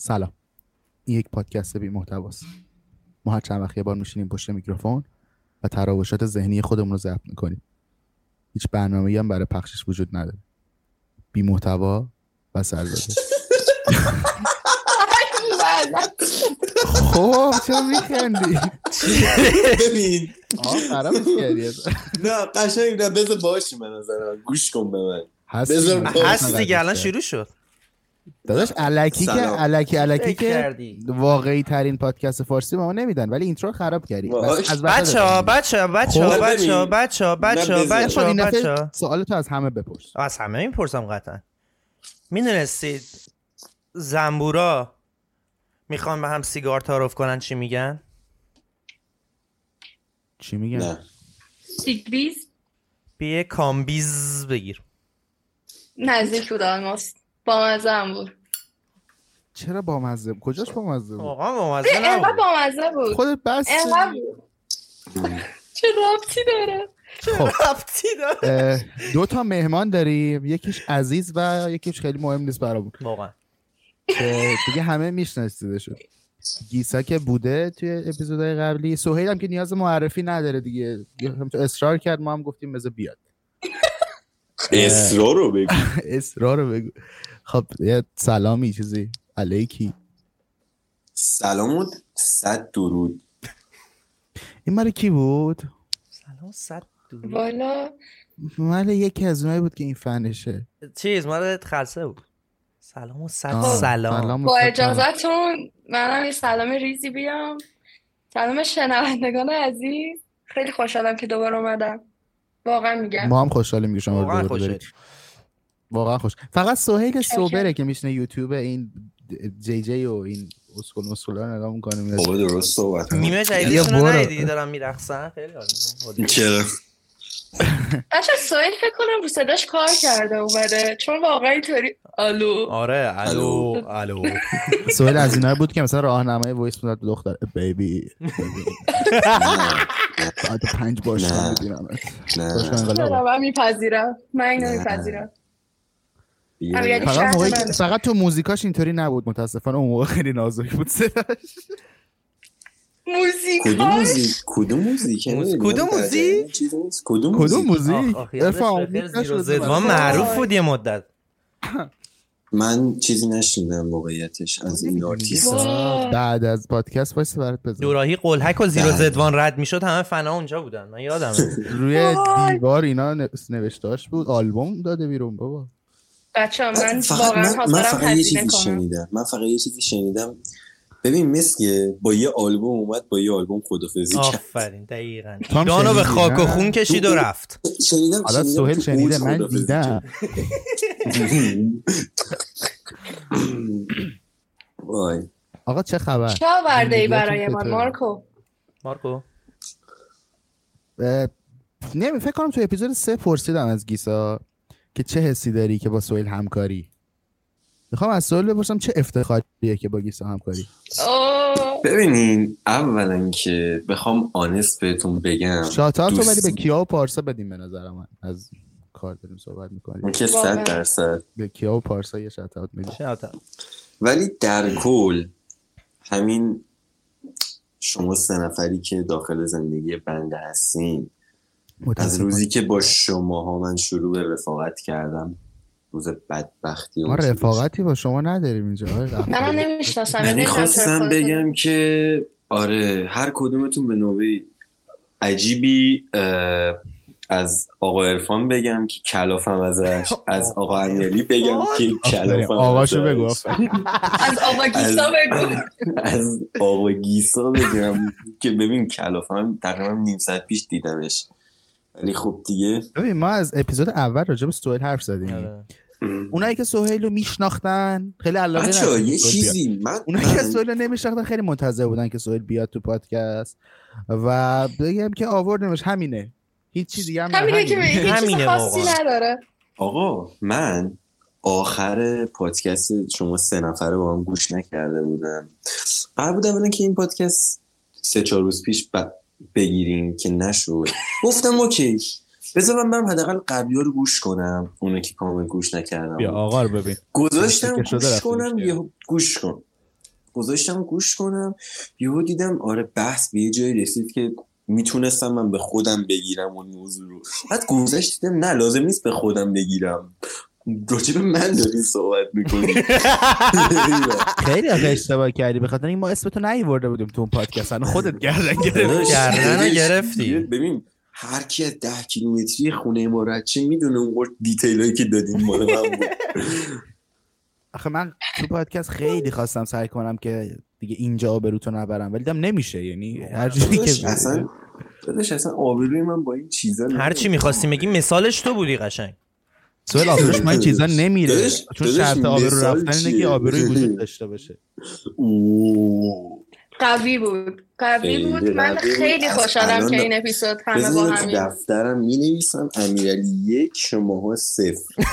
سلام. این یک پادکست بی محتواست. ما هر چند وقت یه بار میشینیم پشت میکروفون و تراوشات ذهنی خودمون رو ضبط می‌کنیم. هیچ برنامه هم برای پخشش وجود نداره. بی محتوا و سرزده. خب چرا میخندی ببین. خرابش کردی نه قشنگ نه بذار باشی من نظرم. گوش کن به من. هست دیگه الان شروع شد. داداش الکی که الکی فکر که کردی. واقعی ترین پادکست فارسی به ما نمیدن ولی اینترو خراب کردی. از وقت بچه ها دادم. بچه ها بچه ها بچه ها ببین. بچه ها بچه ها نه، بذار. بچه ها این بچه دفعه ها سوال تو از همه بپرس. از همه می‌پرسم قطعا. می‌دونستید زنبورا می‌خوان به هم سیگار تعارف کنن چی میگن؟ چی میگن؟ سیگریز بیه کامبیز بگیر. نزدیک بود آلماست با مزه هم بود. چرا با مزه کجاش با مزه بود؟ واقعا بامزه نبود. با مزه بود. خودت بس بود. چه رابطی داره؟ خب. ربطی داره؟ دو تا مهمان داریم. یکیش عزیز و یکیش خیلی مهم نیست برامون. واقعا. که دیگه همه میشناسیده شد گیسا که بوده توی اپیزودهای قبلی. سهیل هم که نیاز معرفی نداره دیگه. اصرار کرد ما هم گفتیم بذار بیاد. اصرار رو بگو. اصرار رو بگو. خب یه سلامی چیزی؟ علیکی. سلام صد درود. این مال کی بود؟ سلام صد دور. والا. مال یکی از اونایی بود که این فنشه. چیز مال خلصه بود. سلام و صد آه، سلام. با. اجازتون منم یه سلام ریزی بیام. سلام شنوندگان عزیز. خیلی خوشحالم که دوباره اومدم. واقعا میگم. ما هم خوشحالیم که شما دوباره. واقعا خوش. فقط سهیل. سوبره که میشنه یوتیوب این جی جی و این اسکول مسکولا رو نگاه می‌کنه بابا درست صحبت یا جدیدشون رو. ندیدی دارن میرقصن؟ خیلی عالی. چرا؟ بچه سویل فکر کنم رو صداش کار کرده اومده چون واقعا اینطوری. آلو آره الو الو. سهیل از اینا بود که مثلا راهنمای وایس می‌داد به دختر بیبی بعد پنج باشم نه. می‌بینم نه من میپذیرم. من اینو نه. میپذیرم. فقط شهر موقعی منه. که- فقط تو موزیکاش اینطوری نبود متاسفانه اون موقع خیلی نازک بود صداش. موزیک کدوم موزیک؟ کدوم موزیک؟ موز- نمی‌دونم. کدوم موزیک؟ کدوم موزیک. معروف بود یه مدت. من چیزی نشنیدم واقعیتش از این آرتیست. بعد از پادکست وایس برات بذار دوراهی قلهک و زیر و بله. زدوان رد می‌شد همه فنا اونجا بودن. من یادم روی. دیوار اینا نوشتاش بود آلبوم داده بیرون بابا. بچه من فقط واقعا من, من فقط یه چیزی کنم. شنیدم. من فقط یه چیزی شنیدم. ببین مثل با یه آلبوم اومد با یه آلبوم خدافزی کرد. آفرین دقیقا. ایرانو به خاک و؟ خون کشید و رفت. شنیدم حالا تو شنیده من دیدم. وای. آقا چه خبر؟ چه آورده ای برای من؟ مارکو. مارکو. نمی فکر کنم تو اپیزود سه پرسیدم از گیسا. که چه حسی داری که با سویل همکاری می‌خوام از سویل بپرسم چه افتخاریه که با گیسا همکاری. ببینین اولا که بخوام آنست بهتون بگم شاتات رو دوست- ولی به کیا و پارسا بدیم به نظر من از کار داریم صحبت می‌کنیم اون که. صد درصد به کیا و پارسا یه شاتات میدیم. ولی در کل همین شما سه نفری که داخل زندگی بنده هستین از روزی که با شماها من شروع به رفاقت کردم روز بدبختی ما. رفاقتی با شما نداریم اینجا آقای غفاری. منم نمی‌شناسم یعنی خواستم بگم که آره هر کدومتون به نوبه عجیبی از آقا عرفان بگم که کلافم ازش از آقا امیرعلی بگم که کلافم آقاشو ازش. بگو. از آقا گیسا بگو از آقا گیسا بگم که ببین کلافم تقریبا نیم ساعت پیش دیدمش ولی خب دیگه. ببین ما از اپیزود اول راجع به سویل حرف زدیم. آره. اونایی که سهیل رو میشناختن خیلی علاقه نداشتن یه بیاد. چیزی من اونایی که سهیل رو نمیشناختن خیلی منتظر بودن که سهیل بیاد تو پادکست. و بگم که آوردمش همینه. هیچ چیزی دیگه هم نه، همینه که. هیچ خاصی. نداره. آقا من آخر پادکست شما سه نفره با هم گوش نکرده بودم. قرار بود اولا که این پادکست سه چهار روز پیش ب- بگیریم که نشد گفتم اوکی. بذار من برم حداقل قبلی رو گوش کنم. اونو که کامل گوش نکردم. بیا آقا رو ببین. گذاشتم گوش کنم یه گوش کن. گذاشتم گوش کنم یهو دیدم آره بحث به یه جایی رسید که می‌تونستم من به خودم بگیرم اون موضوع رو. بعد گذشت دیدم نه لازم نیست به خودم بگیرم. راجب من داری صحبت می‌کنی خیلی آخه اشتباه کردی. به خاطر این ما اسمتو نیورده بودیم تو اون پادکست. خودت گردن گرفتی. گردن گرفتی. ببین هر کی از ده کیلومتری خونه ما رد چه می‌دونه اون دیتیل هایی که دادیم مال من بود. آخه من تو پادکست خیلی خواستم سعی کنم که دیگه اینجا آبروتو نبرم ولی دیدم نمیشه. یعنی هر جوری که اصلا داداش اصلا آبروی من با این چیزا هر چی می‌خواستی بگی مثالش تو بودی قشنگ. سوال آبروش ما این چیزا نمیره. چون شرط آبرو رفتن اینه؟ که آبروی وجود داشته باشه. اوه. قوی بود. قوی بود. من. خیلی خوشحالم که این اپیزود همه با همین دفترم می نویسم امیرعلی یک شماها صفر.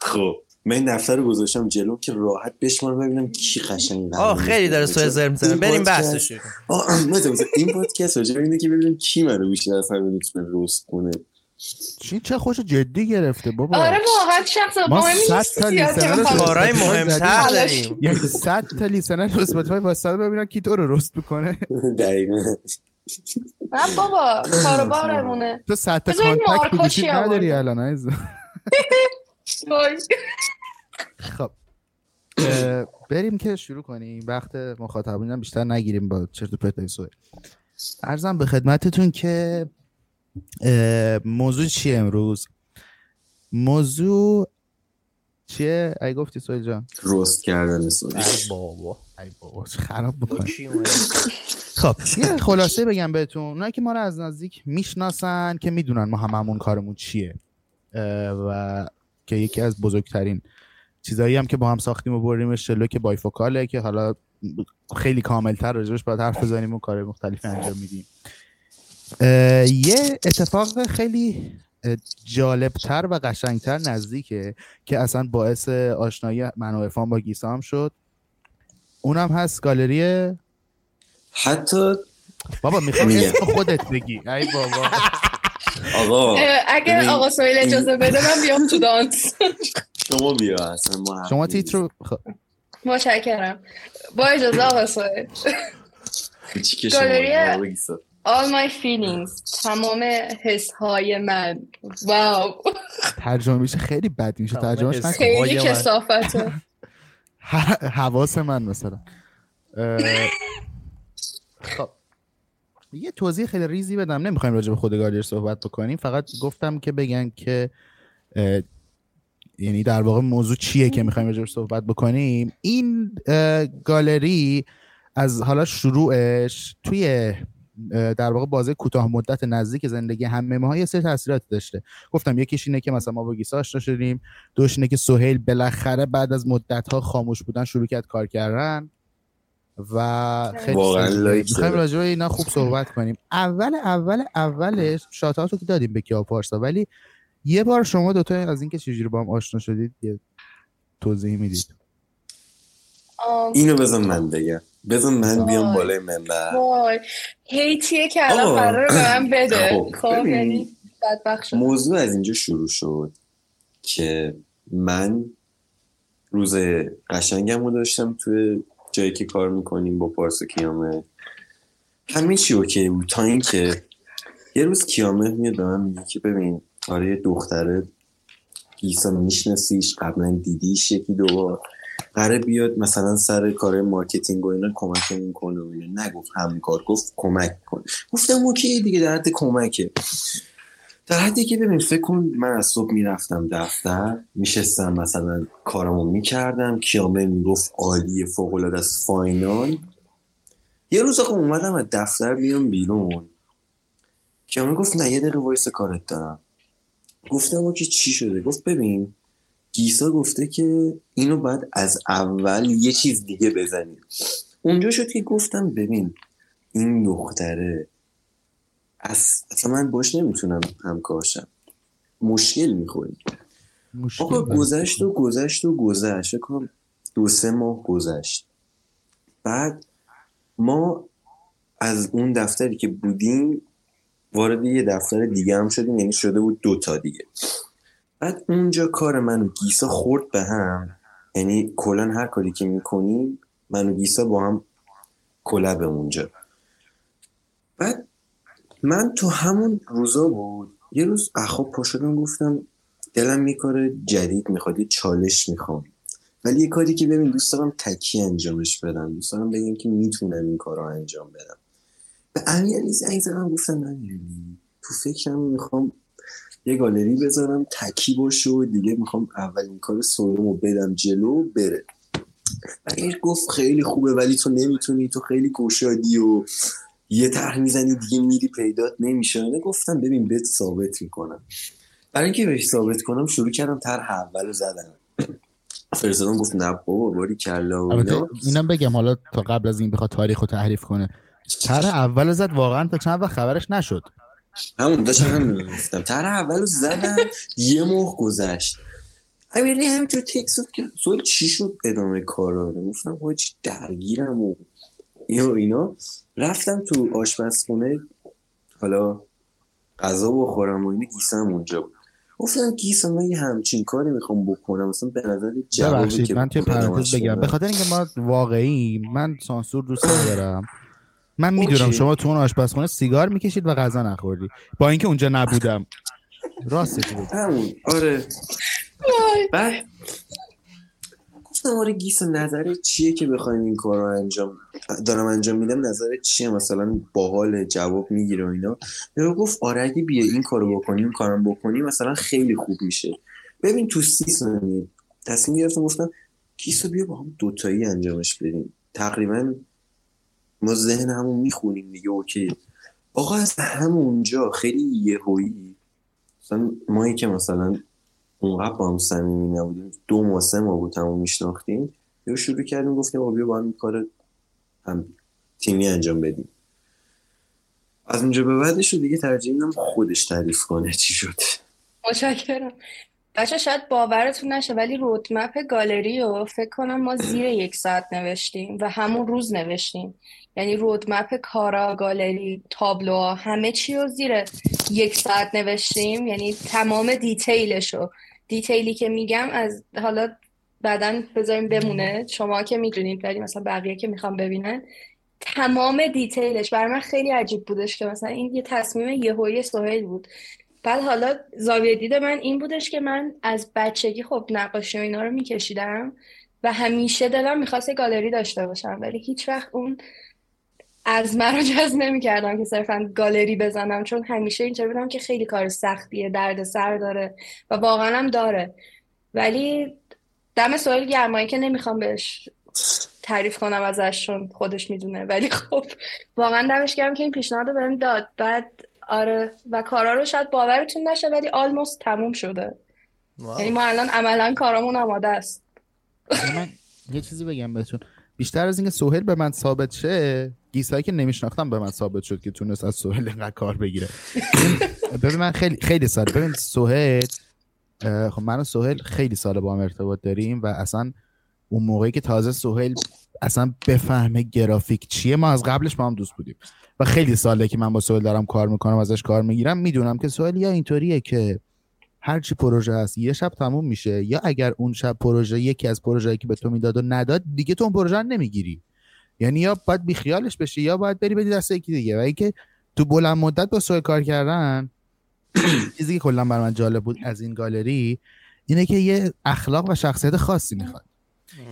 خب. من این دفتر رو گذاشتم جلو که راحت بشمارم ببینم کی قشنگ آه خیلی داره سوء زر می‌زنه. بریم بحثش آه مثلا مثلا این پادکست راجع اینه که ببینم کی منو بیشتر از همه می‌تونه روست کنه. چی؟ چه خوش جدی گرفته بابا. آره واقعا شخص ما مهمی صد نیست تا زیاد که لیسنر کارهای. مهمتر زدیم. داریم. یعنی صد تا لیسنر رو اسپاتیفای واسطه ببینن کی تو رو رست می‌کنه دقیقا. نه بابا کارو بارمونه تو صد تا چی نداری؟ الان عزیزم. خب. بریم که شروع کنیم. وقت مخاطبین هم بیشتر نگیریم با چرت و پرتای سوال ارزم به خدمتتون که موضوع چیه امروز؟ موضوع چیه؟ ای گفتی سوال جان. روست کردن سوال ای بابا. ای بابا خراب می‌کنی؟ خب یه خلاصه بگم بهتون. اونایی که ما رو از نزدیک می‌شناسن که می‌دونن ما هممون کارمون چیه. و که یکی از بزرگترین چیزایی هم که با هم ساختیم و بردیمش جلو که بایفوکاله که حالا خیلی کاملتر راجبش باید حرف بزنیم و کار مختلفی انجام میدیم. یه اتفاق خیلی جالبتر و قشنگتر نزدیکه که اصلا باعث آشنایی من و با گیسا هم شد. اونم هست گالری حتی بابا می‌خوام. اسم خودت بگی. ای بابا. آقا ببین، آقا سویل اجازه بده من بیام تو دانس. شما بیا اصلا ما شما. تیتر رو خب، متشکرم. با اجازه آقا سویل. گالری-. All my feelings تمام حس های من. واو. ترجمه میشه خیلی بد میشه ترجمهش خیلی. کسافته. ح- حواس من مثلا. خب یه توضیح خیلی ریزی بدم. نمی‌خوایم راجع به خود گالری صحبت بکنیم. فقط گفتم که بگن که یعنی در واقع موضوع چیه که می‌خوایم راجع بهش صحبت بکنیم. این گالری از حالا شروعش توی در واقع بازه کوتاه مدت نزدیک زندگی همه ما یه سری تاثیراتی داشته. گفتم یکیش اینه که مثلا ما با گیسا آشنا شدیم. دوش اینه که سهیل بالاخره بعد از مدت ها خاموش بودن شروع کرد کار کردن. و خیلی می‌خوایم داره. راجع به اینا خوب صحبت کنیم اول اول اولش شاتاتو که دادیم به کیا پارسا ولی یه بار شما دوتا از اینکه چجوری با هم آشنا شدید یه توضیح می‌دید اینو بزن من بگم بزن من بیام. بالای منبر وای هیتیه که الان آقا. قراره به من بده خب، خب. یعنی موضوع از اینجا شروع شد که من روز قشنگم رو داشتم توی جایی که کار می‌کنیم با پارسا کیامه. همه چی اوکی بود. تا اینکه یه روز کیامه میاد به من میگه که ببین آره دختره گیسا میشناسیش قبلا دیدیش یکی دو بار. بیاد مثلا سر کار marketing و اینا کمکمون کنه و اینا. نگفت همکار گفت کمک کن گفتم اوکی دیگه در حد کمکه. در حدی که ببین فکر کن من از صبح می‌رفتم دفتر میشستم مثلا کارمو می‌کردم کیامه می‌گفت عالی فوق العاده از final. یه روز آقا اومدم از دفتر بیام بیرون. کیامه گفت نه یه دقیقه وایس کارت دارم. گفتم که چی شده؟ گفت ببین گیسا گفته که اینو باید از اول یه چیز دیگه بزنی اونجا شد که گفتم ببین این دختره اصلا من باش نمی‌تونم همکار شم. مشکل می‌خوریم مشکل آقا. گذشت و گذشت و گذشت. دو سه ماه گذشت. بعد ما از اون دفتری که بودیم وارد یه دفتر دیگه هم شدیم یعنی شده بود دو تا دیگه. بعد اونجا کار من و گیسا خورد به هم. یعنی کلا هر کاری که می‌کنیم من و گیسا با هم کلب اونجا بعد من تو همون روزا بود یه روز اخواب پا شدم گفتم دلم یه کار جدید می‌خواد یه چالش می‌خوام. ولی یه کاری که ببین دوست دارم تکی انجامش بدم دوست دارم بگم که می‌تونم این کار رو انجام بدم. به امیرعلی زنگ زدم گفتم امیرعلی تو فکرم می‌خوام یه گالری بذارم تکی باشه و دیگه می‌خوام اولین کار رو بدم جلو بره. و گفت خیلی خوبه ولی تو نمی‌تونی تو خیلی گشادی و یه طرح می‌زنی دیگه میری پیدات نمیشه. گفتم ببین بهت ثابت می‌کنم. برای اینکه بهش ثابت کنم شروع کردم طرح اول زدن. فرزادان گفت نه بابا باری کلا اینم بگم حالا تا قبل از این بخواد تاریخ رو تعریف کنه طرح اول زد واقعا تا چند وقت خبرش نشد. همون داشتم همین گفتم. طرح اول زدن یه ماه گذشت. امیری همینجور تکس که سوال چی شد ادامه کارا گفتم چی درگیرم و اینا اینا. رفتم تو آشپزخونه. حالا غذا بخورم و اینه گیسم اونجا بود. گفتم گیسم من یه همچین کاری می‌خوام بکنم. مثلا به نظر جوابی که من توی پرانتز بگم. به خاطر اینکه ما واقعی من سانسور دوست ندارم. من می‌دونم شما تو اون آشپزخونه سیگار می‌کشید و غذا نخوردی. با اینکه اونجا نبودم. راستش بود همون. آره. بعد گفتم آره گیس نظر چیه که بخوایم این کار رو انجام دارم انجام میدم نظر چیه؟ مثلا باحال جواب می‌گیره اینا. یا گفت آره اگه بیا این کارو بکنیم کارم بکنیم مثلا خیلی خوب میشه. ببین تو سی ثانیه تصمیم گرفتم گفتم گیسو بیا با هم دوتایی انجامش بدیم. تقریبا ما ذهن همون می‌خونیم دیگه اوکی. آقا از همونجا خیلی یهویی مثلا مایی که مثلا اونقدر با هم صمیمی نبودیم. دو ماه سه ماه بود همون میشناختیم. یا شروع کردیم گفتیم آبیا با هم کار هم تیمی انجام بدیم. از اونجا به بعدش دیگه ترجیح میدم خودش تعریف کنه چی شد. متشکرم. بچه شاید باورتون نشه ولی roadmap گالری رو فکر کنم ما زیر یک ساعت نوشتیم و همون روز نوشتیم. یعنی roadmap کارا گالری تابلو همه چی رو زیر یک ساعت نوشتیم. یعنی تمام detailش رو detailی که میگم از حالا بعدا بذاریم بمونه. شما که می‌دونید ولی مثلا بقیه که می‌خوام ببینن. تمام detailش برای من خیلی عجیب بودش که مثلا این یه تصمیم یهویی سهیل بود. بعد حالا زاویه دید من این بودش که من از بچگی خب نقاشی و اینا رو میکشیدم و همیشه دلم می‌خواست گالری داشته باشم ولی هیچ وقت اون از من رو جذب نمی‌کردم که صرفا گالری بزنم چون همیشه اینطور بودم که خیلی کار سختیه درد سر داره و واقعا هم داره. ولی دم سوال گرمایی که نمی‌خوام بهش تعریف کنم ازش چون خودش می‌دونه. ولی خب واقعا دمش گرم که این پیشنهاد رو بهم داد. بعد آره و کارا رو شاید باورتون نشه ولی آلموست تموم شده. یعنی ما الان عملا کارامون آماده است. من یه چیزی بگم بهتون. بیشتر از اینکه سوهل به من ثابت شه گیسایی که نمیشناختم به من ثابت شد که تونست از سوهل اینقدر کار بگیره. ببین من خیلی خیلی سال ببین سوهل خب من و سوهل خیلی سال با هم ارتباط داریم و اصلا اون موقعی که تازه سوهل اصلا بفهمه گرافیک چیه ما از قبلش با هم دوست بودیم. و خیلی ساله که من با سوهل دارم کار می‌کنم ازش کار می‌گیرم می‌دونم که سوهل یا اینطوریه که هر چی پروژه هست یه شب تموم میشه یا اگر اون شب پروژه یکی از پروژه‌ای که به تو می‌داد و نداد دیگه تو اون پروژه نمی‌گیری. یعنی یا باید بیخیالش بشی یا باید بری بدی دست یکی دیگه. و اینکه تو بلند مدت با سوهل کار کردن چیزی که کلا بر من جالب بود از این گالری اینه که یه اخلاق و شخصیت خاصی می‌خواد.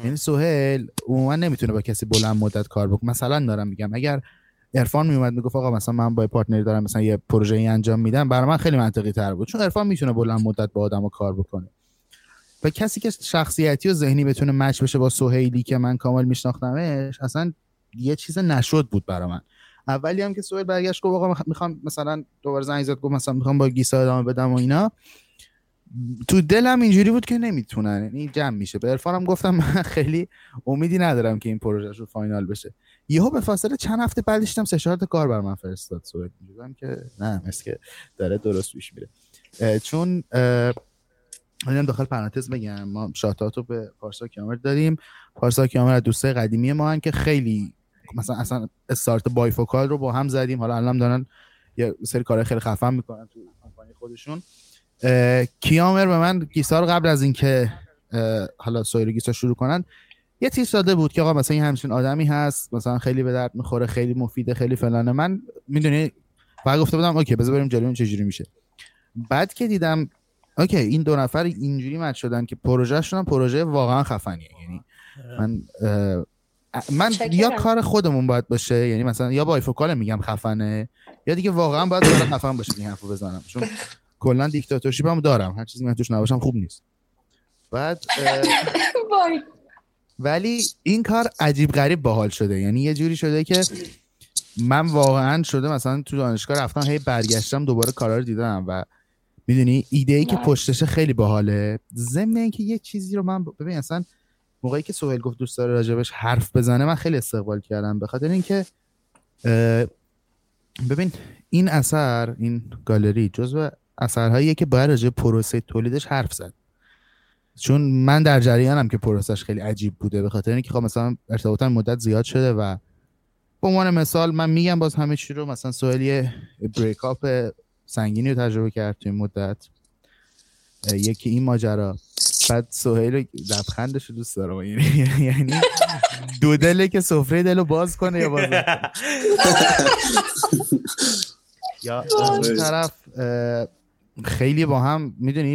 یعنی سوهل عموما نمی‌تونه با کسی بلند مدت کار بکنه. مثلا دارم میگم اگر عرفان میومد می‌گفت آقا مثلا من با پارتنری دارم مثلا یه پروژه ای انجام میدم برای من خیلی منطقی تر بود. چون عرفان می‌تونه بلند مدت با آدم کار بکنه. و کسی که شخصیتی و ذهنی بتونه مچ بشه با سهیلی که من کامل میشناختمش اصلا یه چیز نشد بود برای من. اولی هم که سوهیل برگشت گفت می‌خوام مثلا دوباره زنگ زد گفت مثلا می‌خوام با گیسا ادامه بدم و اینا. تو دلم اینجوری بود که نمی‌تونن یعنی جمع میشه. به عرفانم گفتم من خیلی امیدی ندارم که این پروژه رو final بشه. یهو به فاصله چند هفته بعدش دیدم سه کار برا من فرستاد سوئد که نه مثل که داره درست پیش میره. چون اینم داخل پرانتز بگم. ما shout-out رو به پارسا کیامر داریم پارسا کیامر از دوستای قدیمی ما هن که خیلی مثلا اصلا استارت بایفوکال رو با هم زدیم. حالا الان دارن یه سری کارهای خیلی خفن می‌کنن تو کمپانی خودشون. کیامر به من گیسا رو قبل از اینکه حالا و گیسا شروع کنن یه تیز داده بود که آقا مثلا این همچین آدمی هست مثلا خیلی به درد می‌خوره خیلی مفیده خیلی فلانه. من می‌دونی فقط گفته بودم اوکی بذار بریم جلو چجوری میشه. بعد که دیدم اوکی این دو نفر اینجوری match شدن که پروژهشون هم پروژه واقعا خفنیه. یعنی من اه، من چکرم. یا کار خودمون باید باشه یعنی مثلا یا بایفوکال میگم خفنه یا دیگه واقعا باید کار خفن باشه این حرفو بزنم. چون کلا dictatorship هم دارم هر چیزی من توش نباشم خوب نیست. بعد ولی این کار عجیب غریب باحال شده. یعنی یه جوری شده که من واقعا شده مثلا تو دانشگاه رفتم هی برگشتم دوباره کارا رو دیدم و می‌دونی؟ ایده ای که نه. پشتشه خیلی باحاله. ضمن اینکه یه چیزی رو من ببین اصلا موقعی که سهیل گفت دوست داره راجبش حرف بزنه من خیلی استقبال کردم. به خاطر اینکه ببین این اثر این گالری جزو اثرهاییه که باید راجع پروسه تولیدش حرف زد. چون من در جریانم که پروسش خیلی عجیب بوده. به خاطر اینکه خب مثلا ارتباطم مدت زیاد شده و به عنوان مثال من میگم باز همه چی رو مثلا سوال یه بریک اپ سنگینی رو تجربه کرد توی این مدت. یکی این ماجرا. بعد سهیل لبخندش رو دوست دارم. یعنی یعنی دو دله که سفره دل رو باز کنه یا باز. یا اون طرف خیلی با هم می‌دونی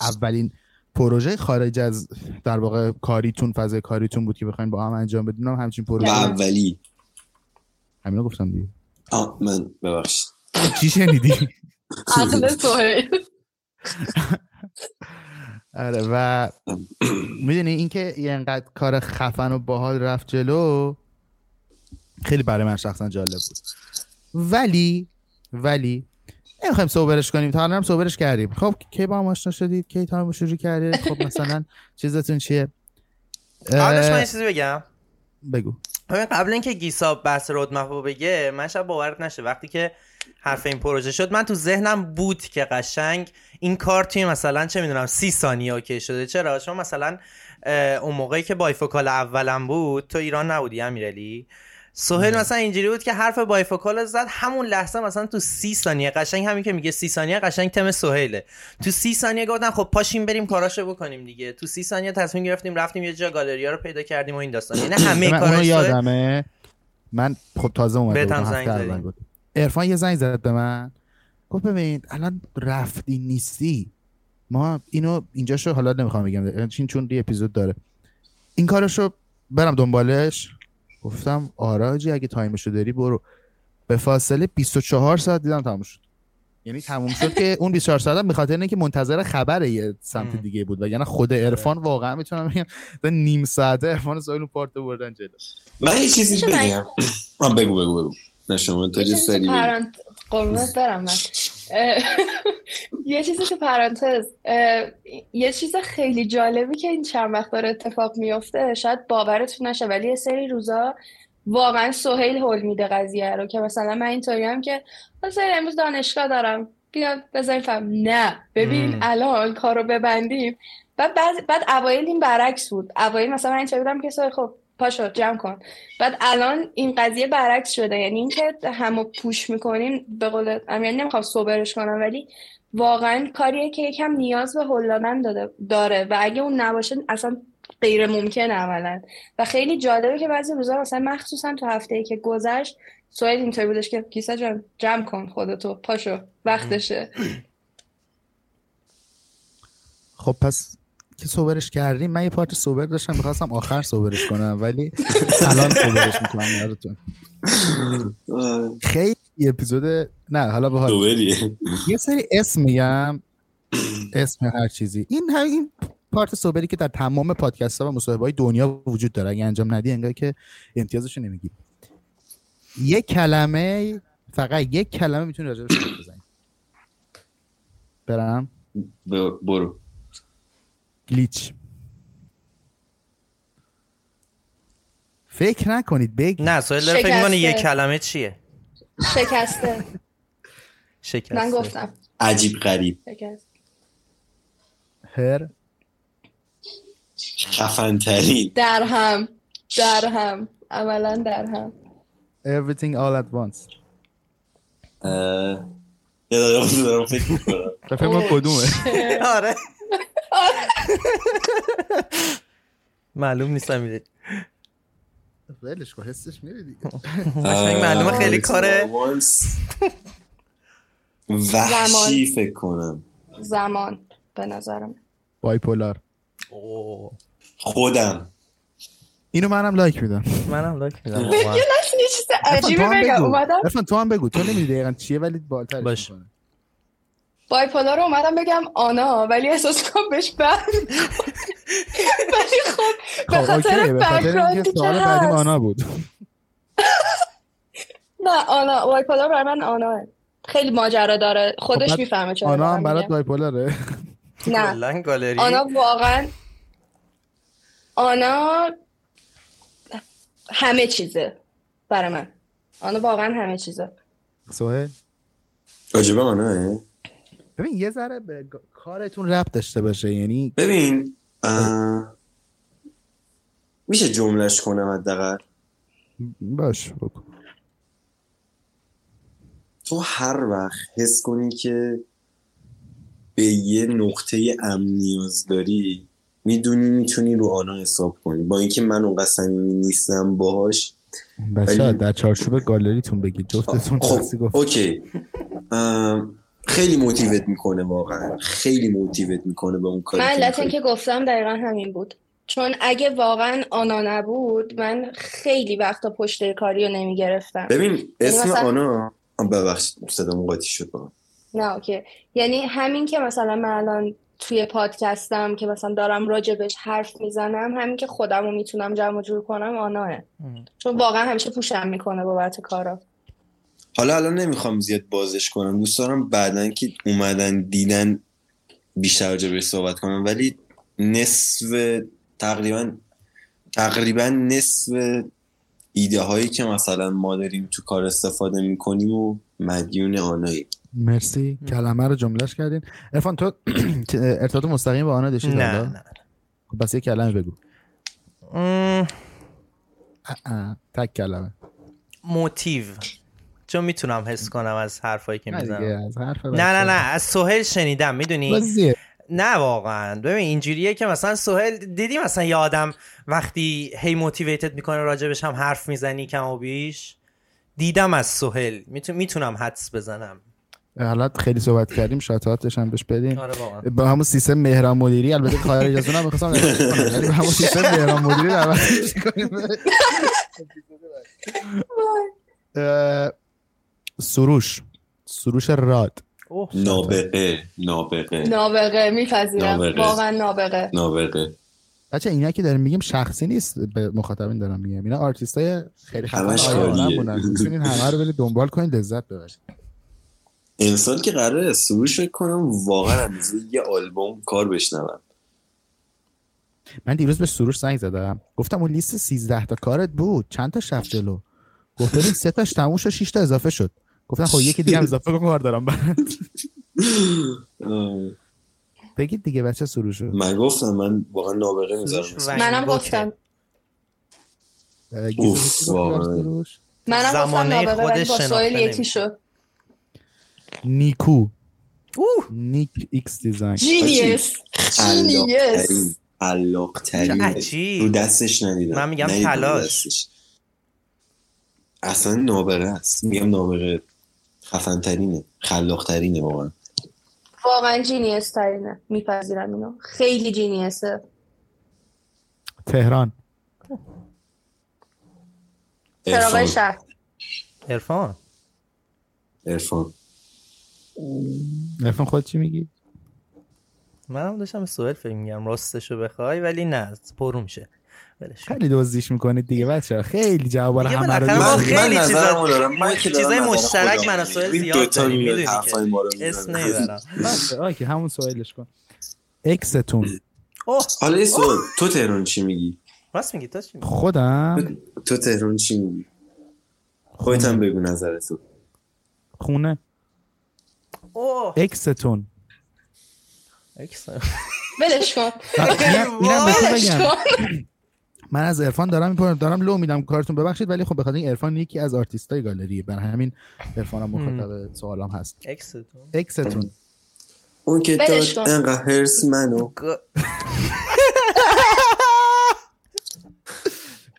اولین پروژه خارج از در واقع کاریتون فضای کاریتون بود که بخواین با هم انجام بدین. هم همچین پروژه اولی. همینا گفتم دیگه. آه من ببخشید. چی شنیدی؟ عقل سهیل آره و می‌دونی اینکه یه انقدر کار خفن و باحال رفت جلو خیلی برای من شخصا جالب بود. ولی ولی نمی‌خوایم صحبرش کنیم. تا الان هم صحبرش کردیم. خب کی با هم آشنا شدید؟ کی تا هم شروع کردید خب مثلا چیزتون چیه؟ قبلش من چیزی بگم. بگو. قبل اینکه گیسا بحث roadmap رو بگه من شب باورت نشه. وقتی که حرف این پروژه شد. من تو ذهنم بود که قشنگ این کار توی مثلا چه می‌دونم سی ثانیه اوکی شده. چرا؟ چون مثلا اون موقعی که بایفوکال اولم بود تو ایران نبودی امیرعلی. سهیل مثلا اینجوری بود که حرف بایفوکال زد. همون لحظه مثلا تو سی ثانیه قشنگ همین که میگه سی ثانیه قشنگ تم سهیله. تو سی ثانیه گفتن خب پاشیم بریم کاراشو بکنیم دیگه. تو سی ثانیه تصمیم گرفتیم رفتیم یه جا گالریا رو پیدا کردیم و این داستان. یعنی همه من اونو کاراش سهیل- یادمه. من خب تازه اومده بودم عرفان یه زنگ زد به من. گفت ببین الان رفتی نیستی. ما اینو اینجاشو حالا نمی‌خوام بگم چین چون یه اپیزود داره. این کارشو برم دنبالش. گفتم آراجی اگه تایمشو داری برو. به فاصله 24 ساعت دیدم تموم شد. یعنی تموم شد که اون 24 ساعت هم به خاطر اینکه منتظر خبر یه سمت. دیگه بود. و یعنی خود عرفان واقعا می‌تونم بگم نیم ساعته عرفان سایل پارت بردن جلو. من یه چیزی بگم. بگو بگو بگو. نه شما تا یه سری. پرانت قربونت برم من. یه چیزی تو پرانتز یه چیز خیلی جالبی که این چند وقت داره اتفاق میفته شاید باورتون نشه ولی یه سری روزا واقعا سهیل هول میده قضیه رو که مثلا من اینطوری هم که مثلا امروز دانشگاه دارم بیا بذاریم فهم. نه. ببین. الان کارو ببندیم. بعد بعد بعد اوایل این برعکس بود. اوایل مثلا من اینطوری بودم که خب پاشو جمع کن. بعد الان این قضیه برعکس شده. یعنی اینکه همو پوش می‌کنین به قول امیر نمی‌خوام صبرش کنم ولی واقعا کاریه که یکم نیاز به هل دادن داره. و اگه اون نباشه اصلا غیر ممکنه عملا. و خیلی جالبه که بعضی روزا مثلا مخصوصا تو هفته ای که گذشت سوال اینطوری بودش که کیسا جان جمع کن خودتو. پاشو وقتشه. خب پس که صبرش کردیم من یه پارت صبر داشتم می‌خواستم آخر صبرش کنم ولی الان صبرش می‌کنم یادتون. آه، خیلی اپیزود نه حالا به حال. یه سری اسم میگم اسم هر چیزی. این هم این پارت صبری که در تمام پادکست ها و مصاحبه های دنیا وجود داره اگه انجام ندی انگار که امتیازشو نمی‌گیری. یک کلمه فقط یک کلمه می‌تونی راجبش حرف بزنی. برم. برو. گلیچ فکر نکنید بگید. نه سوال داره فکر می‌کنه یه شکسته. کلمه چیه؟ شکسته. شکسته. من گفتم. عجیب غریب. شکست هر. خفن ترین در هم در هم عملا در هم everything all at once. اه، یه دارم فکر می‌کنم. فکر کنم کدومه. آره. معلوم نیست میده ولش کن حسش میره دیگه. معلومه خیلی کاره. وحشی فکر کنم. زمان به نظرم. بایپولار. خودم. اینو منم لایک میدم. منم لایک میدم. یه چیز عجیبی بگم. اومدم. تو هم بگو. تو نمیدی دقیقا چیه ولی بالتر باش. بایپولار رو اومدم بگم آنا ولی احساس کنم بهش بر ولی خب به خب خاطر اینکه که هست. آنا بود. نه آنا بایپولار برای من آناه خیلی ماجرا داره. خودش بعد می‌فهمه چرا آنا هم برات. بایپولاره. نه. آنا واقعا آنا همه چیزه برای من. آنا واقعا همه چیزه. سوهل؟ راجبه آناه؟ ببین یه ذره به کارتون ربط داشته باشه یعنی ببین اه، میشه جملش کنم حداقل؟ باش بگو تو هر وقت حس کنی که به یه نقطه امن نیاز داری می‌دونی می‌تونی رو آنها حساب کنی. با اینکه من اونقدر صمیمی نیستم باهاش بچه ولی- در چارچوب گالریتون بگید جفتتون خب اوکی. ام، خیلی موتیوت می‌کنه واقعا. خیلی موتیوت می‌کنه به اون کاری من که علت. اینکه گفتم دقیقا همین بود. چون اگه واقعا آنا نبود من خیلی وقتا پشت کاری رو نمی گرفتم ببین اسم مثلا- آنا ببخشید صدام قاطی شد با نه اوکی. یعنی همین که مثلا من الان توی پادکستم که مثلا دارم راجبش حرف می‌زنم همین که خودم رو می‌تونم جمع و جور کنم آناه. چون واقعا همیشه پوشم می‌کنه بابت کارا. حالا الان نمی‌خوام زیاد بازش کنم. دوست دارم بعدا که اومدن دیدن بیشتر راجع بهش صحبت کنم. ولی نصف تقریبا تقریبا نصف ایده هایی که مثلا ما داریم تو کار استفاده می‌کنیم و مدیون آنایی. مرسی. کلمه رو جملهش کردین. ارفان تو ارتباط مستقیم با آنا داشتی نه؟ نه خب بس یه کلمه بگو. تک کلمه. موتیو. چون می‌تونم حس کنم از حرفایی که نه می‌زنم؟ نه نه نه از سهیل شنیدم می‌دونی؟ نه واقعا. ببین اینجوریه که مثلا سهیل دیدی مثلا یه آدم وقتی هی موتیویتد می‌کنه راجبش هم حرف می‌زنی کم و بیش؟ دیدم از سهیل. می‌تونم حدس بزنم. حالا خیلی صحبت کردیم شاتاتش هم بهش بدین. آره با همون سیستم مهران مدیری البته می‌خواستم استفاده کنم. ولی با همون سیستم مهران مدیری اه، سروش. سروش راد. نابغه نابغه. نابغه میپذیرم. واقعا نابغه. نابغه. بچه اینا که داریم میگیم شخصی نیست به مخاطبین دارم میگم. اینا آرتیست های خیلی همش می‌تونین همه رو برید دنبال کنید لذت ببرید. امسال که قراره سروش فکر کنم واقعا اندازه یه آلبوم کار بشنوم. من دیروز به سروش زنگ زدم. گفتم اون لیست 13 تا کارت بود. چند تا شب جلو؟ گفت سه تاش تموم شد 6 تا اضافه شد. گفتم خب یکی دیگه هم اضافه کن کار دارم. بگید دیگه بچه سروشو من گفتم من واقعا نابغه می‌ذارم. منم. گفتم؟ منم گفتم زمانه نابغه ولی خودش شناخته یکی. شد. نیکو. اوه. Nik X Design. genius genius علاق عجیب. رو دستش ندیدم. من میگم تلاش. اصلا نابغه است. میگم نابغه. خفن ترینه خلاق ترینه واقعا. واقعا جینیس ترینه میپذیرم اینو. خیلی جینیسه تهران. شهر. عرفان عرفان ارفان خود چی میگی؟ منم داشتم به سوال فکر میگم راستشو بخوای ولی نه پرو میشه. خیلی دزدیش می‌کنید دیگه بچه خیلی جواب دیگه همه رو دوست خیلی. من چیزا- دارم. من چیزای نظر مشترک من. این زیاد داریم، می‌دونی که. رو اسم. نمی‌برم بچه آکی همون سوالش کن. اکستون حالا یه سوال تو تهران چی میگی؟ راست میگی تو چی میگی؟ خودم. تو تهران چی میگی؟ خودت هم بگو نظرتو. خونه. اوه. اکستون اکس. ولش کن. اینم تو ولش بگم. کن. من از عرفان دارم میپرم دارم لو میدم کارتون ببخشید ولی خب بخاطر این عرفان یکی از آرتیستای گالریه بر همین عرفان هم مخاطب سوالام هست. اکس تو. اکستون اون که داد. انقدر هرس منو.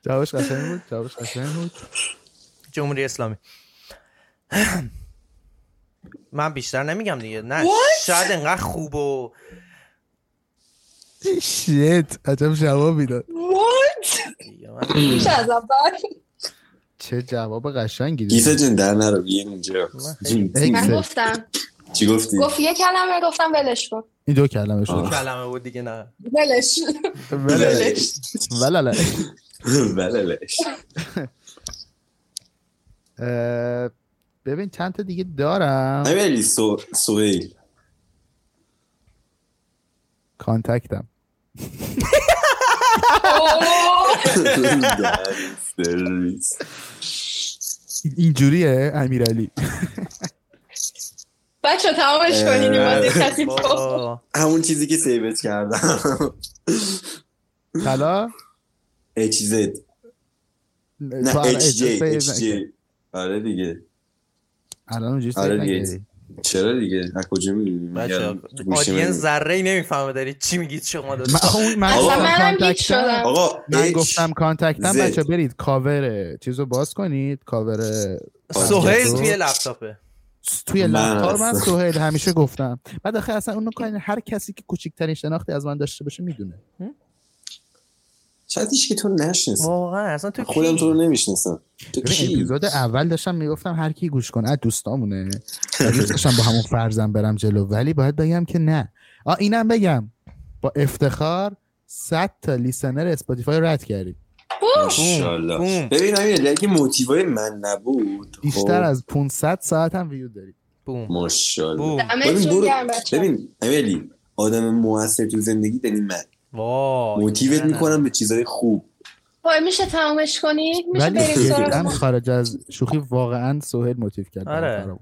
جوابش قشنگ بود جوابش قشنگ بود. جمهوری اسلامی. من بیشتر نمیگم دیگه نه. شاید انقدر خوب و شیت عجب جوابی داد میشه از اول؟ چه جواب قشنگی گیتا داد جون در نرو بیا اینجا. من. گفتم. چی گفتی؟ گفت یه کلمه گفتم ولش کن. این دو کلمه شد. کلمه بود دیگه نه. ولش. ولله. بللش اه، ببین چند تا دیگه دارم. امیلی سو سوهیل کانتکتم. اینجوریه امیرعلی. بچه تمامش کنین. همون چیزی که سیوت کردم. طلا؟ HZ نه HJ. آره دیگه. الان اونجوری آره دیگه. چرا دیگه از کجا می‌دونی بچه آدینس ذره ای نمی‌فهمه دارید چی میگید شما دو من من گفتم. شدم. آقا من گفتم کانتکتم Z. بچه برید کاور چیزو باز کنید کاور سهیل. توی لپتاپه توی لپتاپ من. سهیل همیشه گفتم بعد آخه اصلا اونو کاری هر کسی که کوچکترین شناختی از من داشته باشه می‌دونه شاید هیچ که تو نشنسی واقعا اصلا تو خودم؟ تو رو نمی‌شناسم. تو کی؟ اپیزود اول داشتم می‌گفتم هر کی گوش کنه از دوستامونه. دوست داشتم با همون فرزم برم جلو. ولی باید بگم که نه. آ اینم بگم. با افتخار 100 تا لیسنر اسپاتیفای رد کردیم. ماشاءالله. ببین امیر اگه موتیوای من نبود بیشتر خب، از 500 ساعت هم ویو داریم. بوم. ماشاءالله. ببین ببین امیلی آدم موثر تو زندگی دنی من. وای موتیوت. می‌کنم به چیزای خوب وای میشه تمامش کنید میشه ولی بریم خارج از شوخی واقعا سهیل موتیو کرد آره.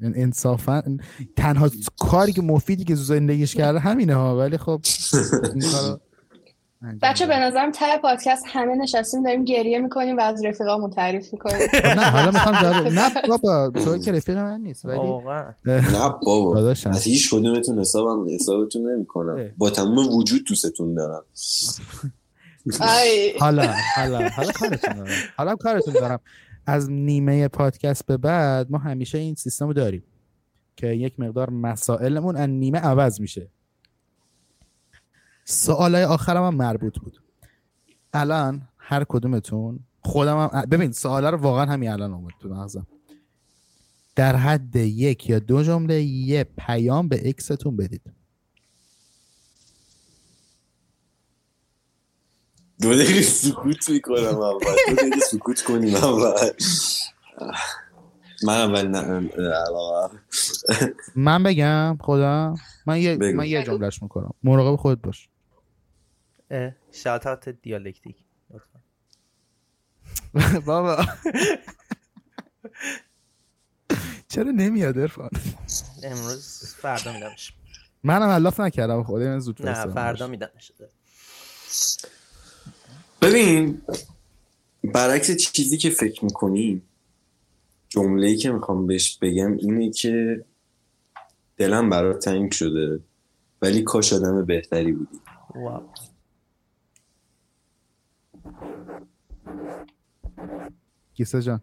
انصافا تنها کاری که مفیدی که زندگیش کرده همینه ها ولی خب این کارو انجام بچه به. نظرم ته پادکست همه نشستیم داریم گریه می‌کنیم و از رفیقامون تعریف می‌کنیم. نه حالا می‌خوام نه بابا تو که رفیق من نیست ولی واقعا. نه بابا. از هیچ کدومتون حسابم حسابتون. نمی‌کنم. با تمام وجود دوستتون دارم. حالا حالا حالا کارتون دارم. حالا کارتون دارم. از نیمه پادکست به بعد ما همیشه این سیستم رو داریم که یک مقدار مسائلمون از نیمه عوض میشه. سوالای آخرم هم مربوط بود. الان هر کدومتون خودم هم ببین سوالا رو واقعا همین الان اومد تو مغزم. در حد یک یا دو جمله یه پیام به اکستون بدید. دو دقیقه سکوت می‌کنم اول. دو دقیقه سکوت کنیم اول. من اول نه من بگم خدا من یه. من یه جملهش می‌کنم. مراقب خودت باش. شاتات دیالکتیک. لطفا. بابا. چرا نمیاد ارفان امروز فردا میدمش منم الاف نکردم خدا من زود نه. فردا میدمش ببین برعکس چیزی که فکر می‌کنی جمله ای که می‌خوام بهش بگم اینه که دلم برات تنگ شده ولی کاش آدم بهتری بودی. واو. کیسه جان.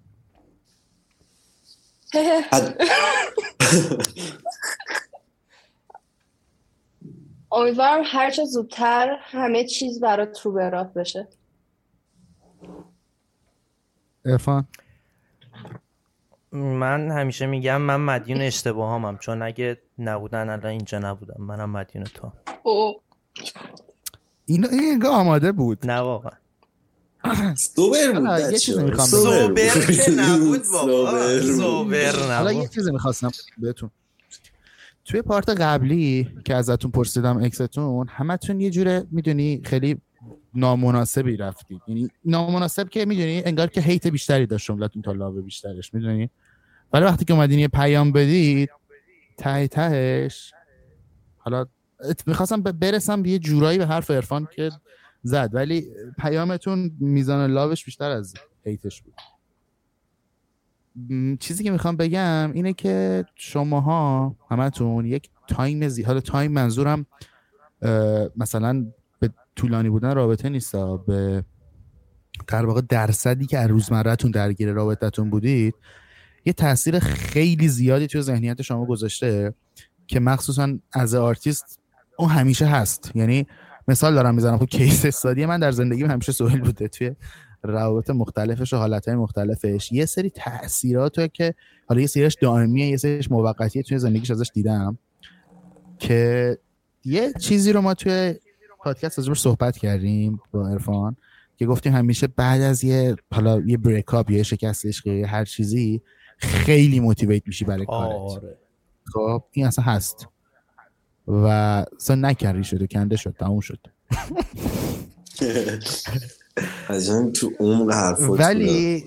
امیدوارم هر چه زودتر همه چیز برات رو به راه بشه. ارفان. من همیشه میگم من مدیون اشتباهامم چون اگه نبودن الان اینجا نبودم. منم مدیون تو. این این آماده بود. نه واقعا. سوبر بود حالا یه بچه‌ها. چیزی می‌خوام سوبر که نبود بابا. سوبر حالا یه چیزی می‌خواستم بهتون. توی پارت قبلی که ازتون پرسیدم اکستون همتون یه جوره می‌دونی خیلی نامناسبی رفتید. یعنی نامناسب که می‌دونی انگار که هیت بیشتری داشت جملتون تا لاو بیشترش می‌دونی؟ ولی وقتی که اومدین یه پیام بدید ته تهش حالا می‌خواستم برسم به یه جورایی به حرف عرفان که زد. ولی پیامتون میزان love ش بیشتر از hate ش بود. چیزی که می‌خوام بگم اینه که شماها همتون یک time زی... حالا time منظورم مثلا به طولانی بودن رابطه نیست. به در واقع درصدی که از روزمرهتون درگیر رابطتون بودید یه تاثیر خیلی زیادی توی ذهنیت شما گذاشته که مخصوصا از آرتیست اون همیشه هست. یعنی مثال دارم می‌زنم. خب کیس استادی من در زندگی همیشه سوال بوده. توی روابط مختلفش و حالتهای مختلفش. یه سری تاثیرات که حالا یه سریش دائمیه یه سریش موقتیه توی زندگیش ازش دیدم که یه چیزی رو ما توی پادکست ازش صحبت کردیم با عرفان که گفتیم همیشه بعد از یه حالا یه بریک اپ یا شکست عشقی هر چیزی خیلی موتیویت میشی برای کارت. آره. خب این اصلا هست. و اصلا نکردی شده کنده شد تموم شد. تو ولی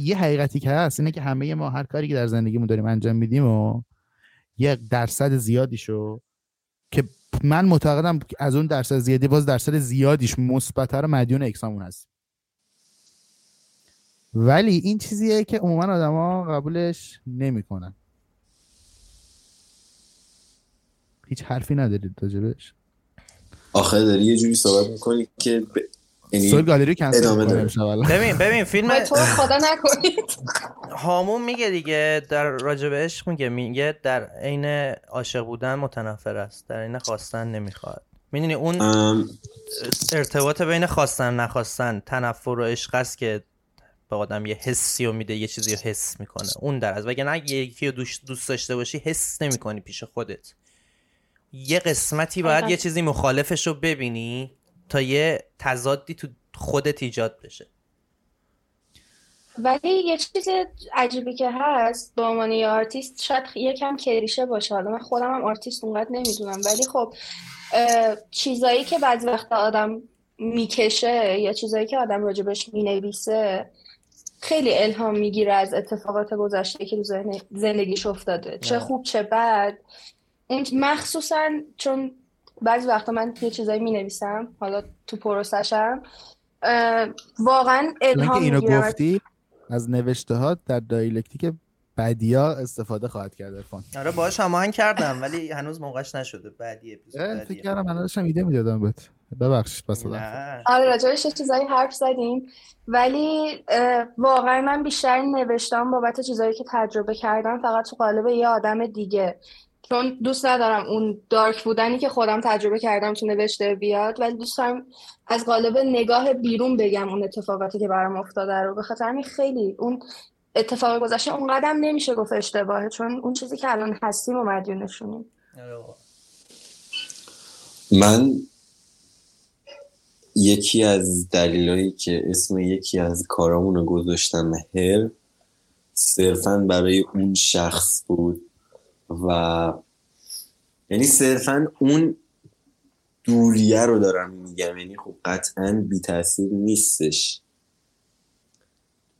یه حقیقتی که هست اینه که همه ما هر کاری که در زندگیمون داریم انجام میدیم و یه درصد زیادی شو که من معتقدم از اون درصد زیادی باز درصد زیادیش مثبتتر مدیون اکسامون هست. ولی این چیزیه که عموما آدما قبولش نمی‌کنن. هیچ حرفی ندارید راجبش؟ آخه داری یه جوری صحبت می‌کنی که ب... یعنی گالری کنسل ببین ببین فیلم تو خدا نکنید. هامون میگه دیگه در راجب عشق میگه میگه در عین عاشق بودن متنفر است در عین خواستن نمی‌خواد. می‌دونی اون ارتباط بین خواستن نخواستن تنفر و عشق است که به آدم یه حسی رو میده یه چیزی رو حس می‌کنه. اون در از. وگرنه یکی رو دوست داشته باشی حس نمی‌کنی پیش خودت. یه قسمتی باید یه چیزی مخالفش رو ببینی تا یه تضادی تو خودت ایجاد بشه. ولی یه چیز عجیبی که هست به عنوان یه آرتیست شاید یکم کلیشه باشه. حالا من خودم هم آرتیست اونقدر نمی‌دونم. ولی خب چیزایی که بعضی وقت آدم می‌کشه یا چیزایی که آدم راجبش می‌نویسه خیلی الهام می‌گیره از اتفاقات گذشته که تو زندگیش افتاده. چه خوب چه بد. اون مخصوصا چون بعضی وقتا من یه چیزایی می نویسم حالا تو پروسشم واقعا الهام اینو گفتی از نوشته ها در دایلکتیک بعدیا استفاده خواهد کرد ارفان آره باش هماهنگ کردم ولی هنوز موقعش نشده. بعدی اپیزود فکر کردم من داشتم ایده می‌دادم بهت. ببخشید پس آره راجعش چیزایی حرف زدیم. ولی واقعا من بیشتر نوشتم بابت چیزایی که تجربه کردم فقط تو قالب یه آدم دیگه. چون دوست ندارم اون دارک بودنی که خودم تجربه کردم تو نوشته بیاد ولی دوست دارم از قالب نگاه بیرون بگم اون اتفاقاتی که برام افتاده رو. به خاطر همین خیلی اون اتفاق گذشته اون قدم نمیشه گفت اشتباهه چون اون چیزی که الان هستیم و مدیونشونیم من یکی از دلایلی که اسم یکی از کارامون رو گذاشتم هر صرفا برای اون شخص بود و یعنی صرفا اون دوریه رو دارم میگم. یعنی خب قطعا بی تاثیر نیستش.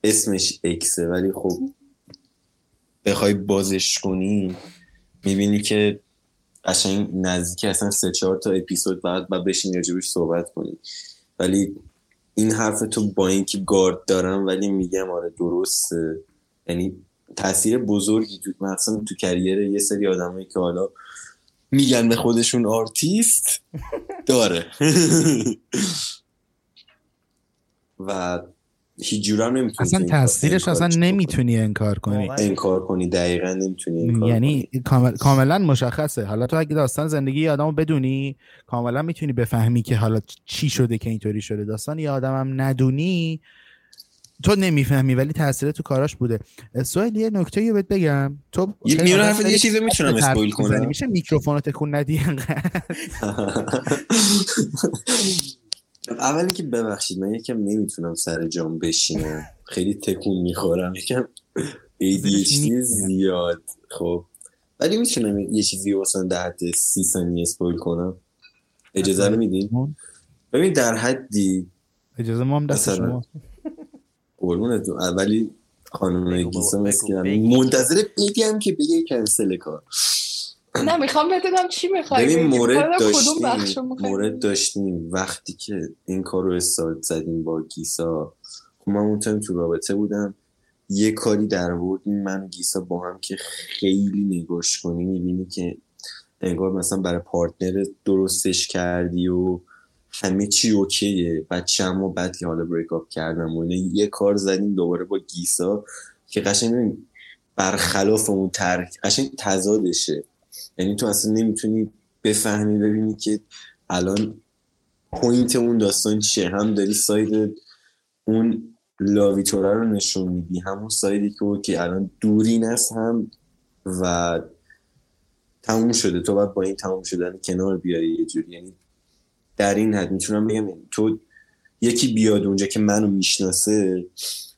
اسمش ex ه ولی خب بخوای بازش کنی می‌بینی که قشنگ نزدیک اصلا سه چهار تا اپیزود بعد و بشین راجبش صحبت کنی. ولی این حرف تو با اینکه گارد دارم ولی میگم آره درسته. یعنی تاثیر بزرگی تو مثلا تو career یه سری آدمایی که حالا میگن به خودشون آرتیست داره. و هیچ جورا نمی‌تونی اصلا تاثیرش اصلا نمی‌تونی انکار کنی. انکار کنی دقیقا نمی‌تونی انکار یعنی کاملا مشخصه. حالا تو اگه داستان زندگی آدمو بدونی کاملا می‌تونی بفهمی که حالا چی شده که اینطوری شده. داستان یه آدمم ندونی تو نمی‌فهمی ولی تاثیر تو کاراش بوده. سوال یه نکته یه بهت بگم. تو یه حرف یه چیزی می‌تونم اسپویل کنم. میشه میکروفون تکون ندی اولی که ببخشید من یکم نمی‌تونم سر جام بشینم. خیلی تکون می‌خورم. یکم ADHD زیاد. خب. ولی می‌تونم یه چیزی واسه در حد سی ثانیه اسپویل کنم. اجازه رو میدین؟ ببین در حدی اجازه ما هم دست شما. قربونتون اولی خانم گیسا مسکینم منتظر بگم که بگه کنسل کار. نه می‌خوام بدونم چی می‌خوای ببین مورد داشتیم مورد داشتیم. وقتی که این کار رو استارت زدیم با گیسا خب من اون time تو رابطه بودم. یه کاری در بردیم من گیسا با هم که خیلی نگاش کنی می‌بینی که انگار مثلا برای partner درستش کردی و همه چی OK ه چند ماه بعد که حالا break up کردم و یه کار زدیم دوباره با گیسا که قشنگ برخلاف اون track قشنگ تضادشه. یعنی تو اصلا نمی‌تونی بفهمی ببینی که الان پوینت اون داستان چیه. هم داری ساید اون لاویتوره رو نشون میدی همون سایدی که که الان دورین است هم و تموم شده. تو باید با این تموم شدن کنار بیاری یه جوری. یعنی در این حد می‌تونم بگم یعنی تو یکی بیاد اونجا که منو می‌شناسه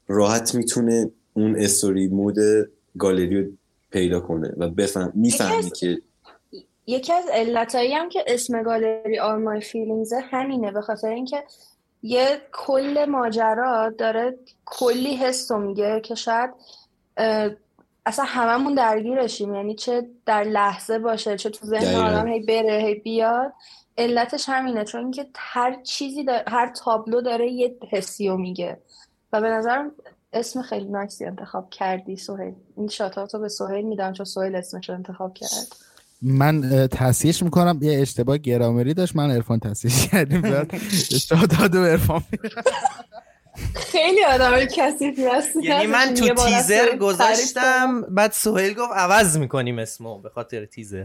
راحت می‌تونه اون استوری مود گالری رو پیدا کنه و بفهم می‌فهمی که یکی از علتایی هم که اسم گالری All my feelings همینه به خاطر اینکه یه کل ماجرا داره کلی حس میگه که شاید اصلا هممون درگیرشیم یعنی چه در لحظه باشه چه تو ذهن آدم هی بره هی بیاد. علتش همینه چون اینکه هر چیزی هر تابلو داره یه حسی رو میگه. و به نظرم اسم خیلی نایسی انتخاب کردی سوهیل این شاتاتو به سوهیل میدم چون سوهیل اسمش رو انتخاب کرد. من تصحیحش می‌کنم. یه اشتباه گرامری داشت. من عرفان تصحیح کردیم. بعد به عرفان خیلی آدم کثیفی هستی. یعنی من تو تیزر گذاشتم بعد سهیل گفت عوض می‌کنیم اسمو به خاطر تیزر.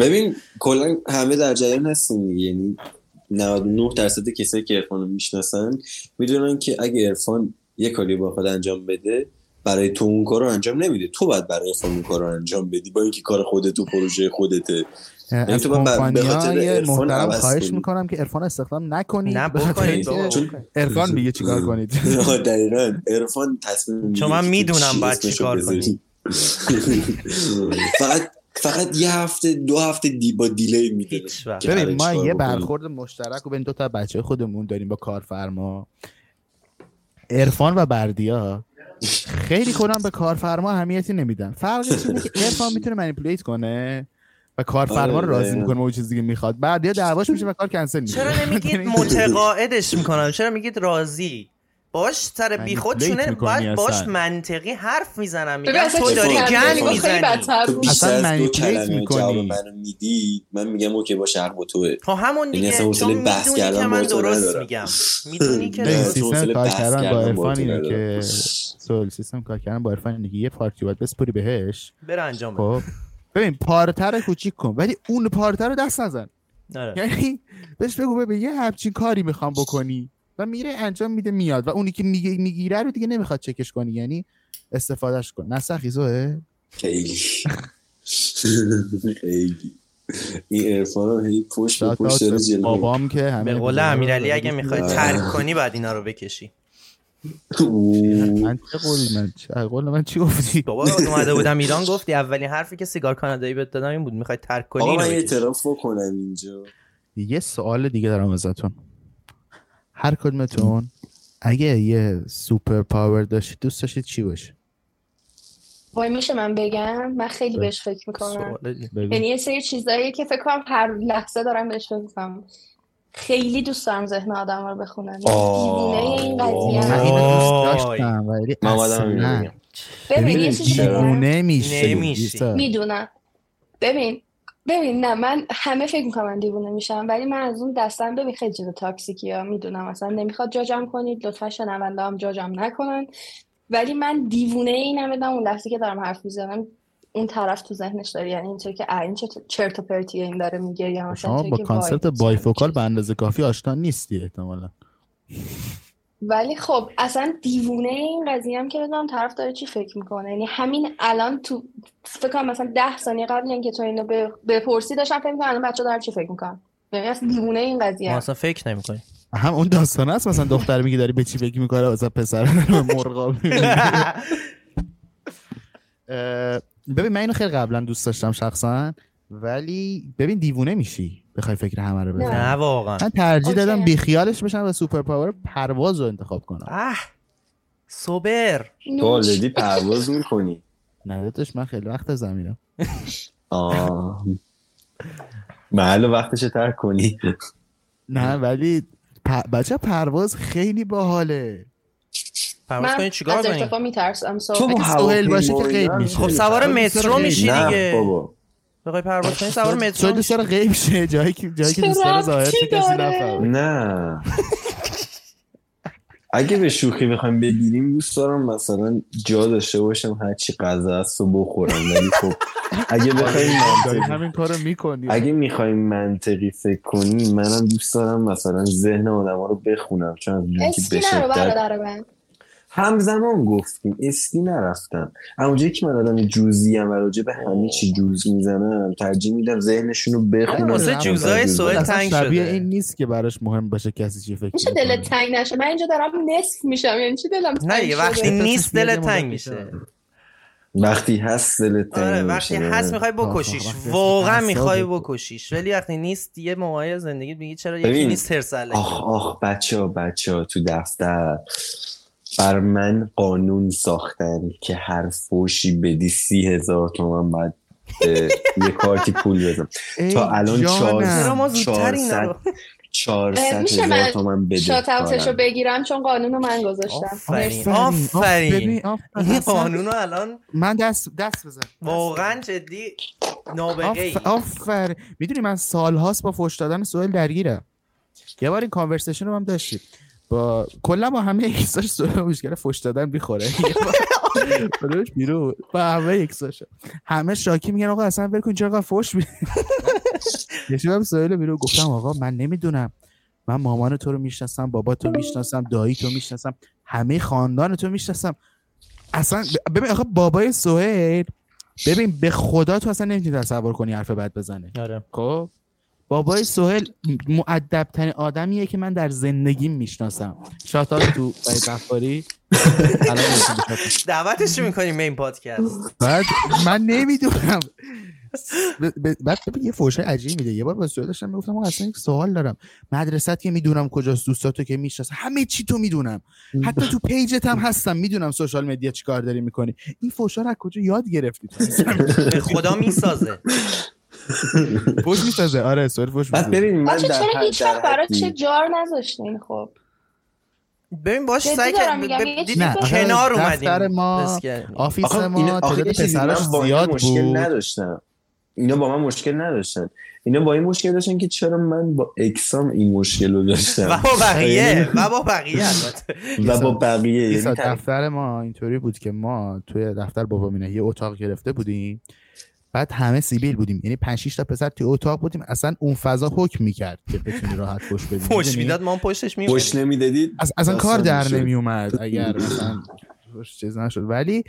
ببین کلا همه در جریان هستن یعنی 99 درصد کسایی که ارفان رو می‌شناسن می‌دونن که اگه ارفان یه کاری با خود انجام بده برای تو اون کار رو انجام نمیده. تو باید برای ارفان اون کار رو انجام بدی با اینکه کار خودت تو پروژه خودته. از کمپانیا محترم خواهش می‌کنم که ارفان استخدام نکنید. نه بکنید ارفان میگه چیکار کنید. دقیقا. ارفان تصمیم چون من می‌دونم باید چیکار کنید فقط فقط یه هفته دو هفته دی با دیلی میده ببین ما یه برخورد مشترک و بین دو تا بچه خودمون داریم با کارفرما. ارفان و بردیا خیلی کنم به کارفرما اهمیتی نمیدن. فرقش اینه که ارفان می‌تونه منیپولیت کنه. و کارفرما رو راضی می‌کنه اون چیزی که می‌خواد. بعد یا دعواش میشه و کار کنسل میشه. چرا نمیگید متقاعدش می‌کنم؟ چرا میگید راضی؟ باش سر بیخود شونه باید باش منطقی حرف می‌زنم. میگم تو داری گن می‌زنی. اصلا منیپولیت می‌کنی. منو میدی من میگم اوکی با شهر با توه تا همون دیگه چون می‌دونی که من درست میگم. می‌دونی که سیستم کار کردن با عرفان اینه که سول سیستم کار کردن با عرفان اینه که یه پارتی باید بسپری بهش. بره انجام خب. ببین پارتر کوچیک کن. ولی اون پارتر رو دست نزن. آره. یعنی بهش بگو ببین یه همچین کاری می‌خوام بکنی و میره انجام میده میاد. و اونی که میگه می‌گیره رو دیگه نمی‌خواد چکش کنی. یعنی استفادهش کن. نسخی زوه؟ خیلی. خیلی. این ارفان هی پشت به پشت داره بابام که همه به قول امیرعلی اگه می‌خوای ترک کنی بعد اینا رو بکشی. من چه قولی من چه قول من چی گفتی؟ بابا اومده بودم ایران گفتی اولین حرفی که سیگار کانادایی بهت دادم این بود. می‌خوای ترک کنی؟ آقا من اعتراف کنم اینجا. یه سوال دیگه دارم ازتون. هر کدومتون اگه یه سوپر پاور داشتید دوست داشتید چی باشه؟ وای میشه من بگم؟ من خیلی بهش فکر می‌کنم. یعنی یه سری چیزایی که فکر کنم هر لحظه دارم بهش فکر می‌کنم. خیلی دوست دارم ذهن آدم رو بخونم. دیوونه این قضیه. من اینو دوست داشتم ولی اصلا ببین یه چیزی دیوونه میشه می‌دونم. ببین ببین نه من همه فکر می‌کنم من دیوونه میشم ولی من از اون دستم ببین خیلی چیز تاکسیکی ها می‌دونم. اصلا نمی‌خواد جاجم کنید لطفا شنونده هم جاجم نکنن. ولی من دیوونه اینم بدم اون لحظه که دارم حرف می‌زنم اون طرف تو ذهنش داره یعنی اینطور که این چه چرت و پرتیه این داره میگه یا مثلا با concept bifocal به اندازه کافی آشنا نیستی احتمالا. ولی خب اصلا دیوونه این قضیه هم که بدونم طرف داره چی فکر می‌کنه؟ یعنی همین الان تو فکر کنم مثلا ده ثانیه قبل اینکه تو اینو بپرسی داشتم فکر می‌کنم الان بچه داره چی فکر می‌کنن. یعنی اصلا دیوونه این قضیه اصلا فکر نمی‌کنی هم اون داستان است مثلا دختر میگه داری به چی فکر می‌کنه مثلا پسر مرغا ببین من اینو خیلی قبلا دوست داشتم شخصا ولی ببین دیوونه میشی بخوای فکر همه رو بزنی. نه. واقعا. من ترجیح دادم بیخیالش بشم و سوپر پاور پرواز رو انتخاب کنم. اه سوبر تو آلدی پرواز می‌کنی نه من خیلی وقت زمینم. آه. محل وقتش ترک کنی. نه ولی پ... بچه پرواز خیلی باحاله. پرواز من کنی چیکار از ارتفاع میترسم تو باشه که غیب میشه. خب. سوار مترو میشی دیگه. بابا. بخوای پرواز کنی سوار مترو دوست داره غیب شه جایی که جایی که دوست داره چه ظاهر شه کسی؟ نفهمه. نه. اگه به شوخی بخوایم بگیریم دوست دارم مثلا جا داشته باشم هرچی غذا هست رو بخورم. ولی خب اگه بخوایم داری منطقی همین کارو می‌کنی اگه می‌خوایم منطقی فکر کنیم منم دوست دارم مثلا ذهن آدم ها رو بخونم. چون از که به شدت برادر من. همزمان گفتیم اسکی نرفتم اونجایی که من آدم جوزی هم و راجع به همه چی جوز می‌زنم ترجیح میدم ذهنشون رو بخونم واسه آره، جوزای جوز سوال تنگ شبیه شده. این نیست که براش مهم باشه کسی چی فکر میشه. دلت تنگ نشه من اینجا دارم نصف میشم یعنی چی دلم تنگ نه وقتی نیست مدت تنگ میشه. میشه وقتی هست دلت تنگ آره. وقتی هست می‌خوای بکشیش واقعا می‌خوای. بکشیش ولی وقتی نیست یه موقعی زندگی میگی چرا یکی. نیست علکی آخ آخ بچه ها بچه ها تو دفتر بر من قانون ساختن که هر فوشی بدی سی هزار تومن باید یه کارتی پول بزن تا الان جانم. چرا ما چهار- زودتر اینا رو 400 میشه هزار من تومن بده شات هاوسشو کارم. بگیرم چون قانون رو من گذاشتم. آفرین. آفرین آفرین. این قانون رو الان من دست دست بزن واقعا جدی نابغه ای آفر. می‌دونی من سالهاست با فوش دادن سوال درگیرم. یه بار این کانورسیشن رو هم داشتیم. با کلا با همه اکساش سوال مشکل فوش دادن می‌خوره. یه خودش بیرون. با همه اکساش همه شاکی میگن آقا اصلا ول کن چرا فوش میدی؟ نشیدم سوال بیرون گفتم آقا من نمی‌دونم. من مامان تو رو می‌شناسم بابا تو می‌شناسم دایی تو می‌شناسم همه خاندان تو می‌شناسم. اصلا ببین آخه بابای سهیل ببین به خدا تو اصلا نمی‌تونی تصور کنی حرف بد بزنه. آره. خب؟ بابای سهیل معدب ترین آدمیه که من در زندگیم می‌شناسم. شاتات تو برای غفاری الان نمی‌تونی بشناسی. دعوتش می‌کنیم این پادکست بعد من نمی‌دونم. ب- ب- بعد یه فوشه عجیب میده. یه بار با سوال داشتم می‌گفتم اصلا یک سوال دارم. مدرسه که می‌دونم کجاست دوستاتو که می‌شناسم همه چی تو می‌دونم. حتی تو پیجت هم هستم. می‌دونم سوشال مدیا چیکار داری می‌کنی. این فوشا رو از کجا یاد گرفتی خدا می‌سازه. فوش می‌سازه آره سوال فوش می‌سازه ببین من چرا هیچ وقت برای چه جار نذاشتین خب؟ ببین باش سعی کرد کنار دفتر اومدیم ما بس کردیم. آفیس ما تعداد پسراش زیاد مشکل بود. نداشتم اینا با من مشکل نداشتن. اینا با این مشکل داشتن که چرا من با اکسام این مشکل رو داشتم؟ و با بقیه و با بقیه و با بقیه یعنی دفتر ما اینطوری بود که ما توی دفتر بابا مینه یه اتاق گرفته بودیم. بعد همه سیبیل بودیم. یعنی 5 6 تا پسر توی اتاق بودیم. اصلا اون فضا حکم می‌کرد که بتونی راحت فوش بدی می‌دونی؟ می‌داد ما هم پشتش پشت میمونیم نمی‌دادید؟ از اصلا کار در. نمی اومد اگر مثلا چیز نشد. ولی